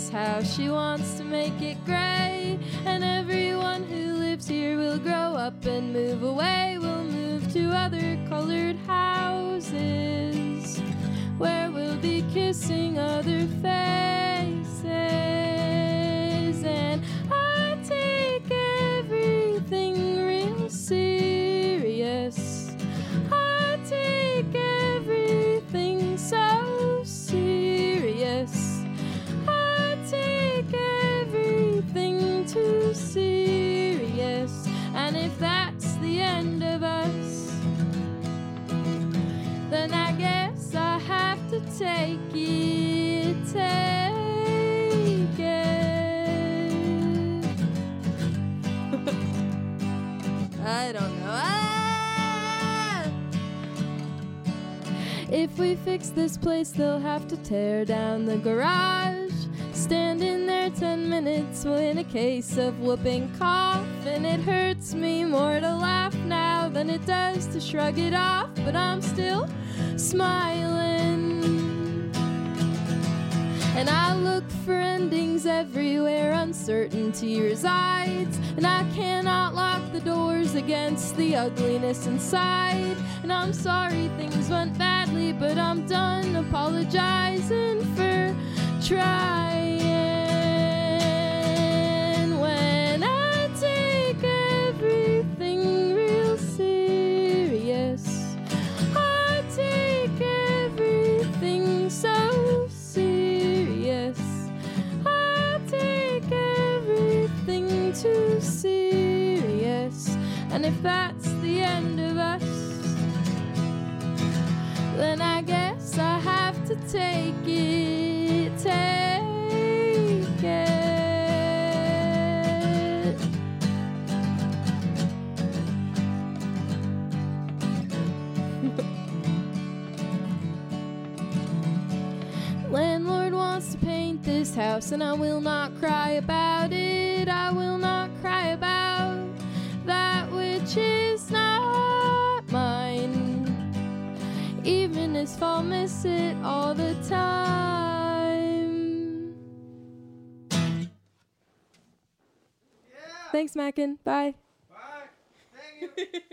This house, she wants to make it gray. And everyone who lives here will grow up and move away, We'll move to other colored houses where we'll be kissing other faces. Take it, take it. I don't know. Ah! If we fix this place, they'll have to tear down the garage. Stand in there ten minutes in a case of whooping cough. And it hurts me more to laugh now than it does to shrug it off. But I'm still smiling. And I look for endings everywhere, uncertainty resides. And I cannot lock the doors against the ugliness inside. And I'm sorry things went badly, but I'm done apologizing for trying. And if that's the end of us, then I guess I have to take it, take it. Landlord wants to paint this house, and I will not cry about it. I will not cry about that which is not mine. Even if I'll miss it all the time. Thanks, Mackin. Bye. Bye. Thank you.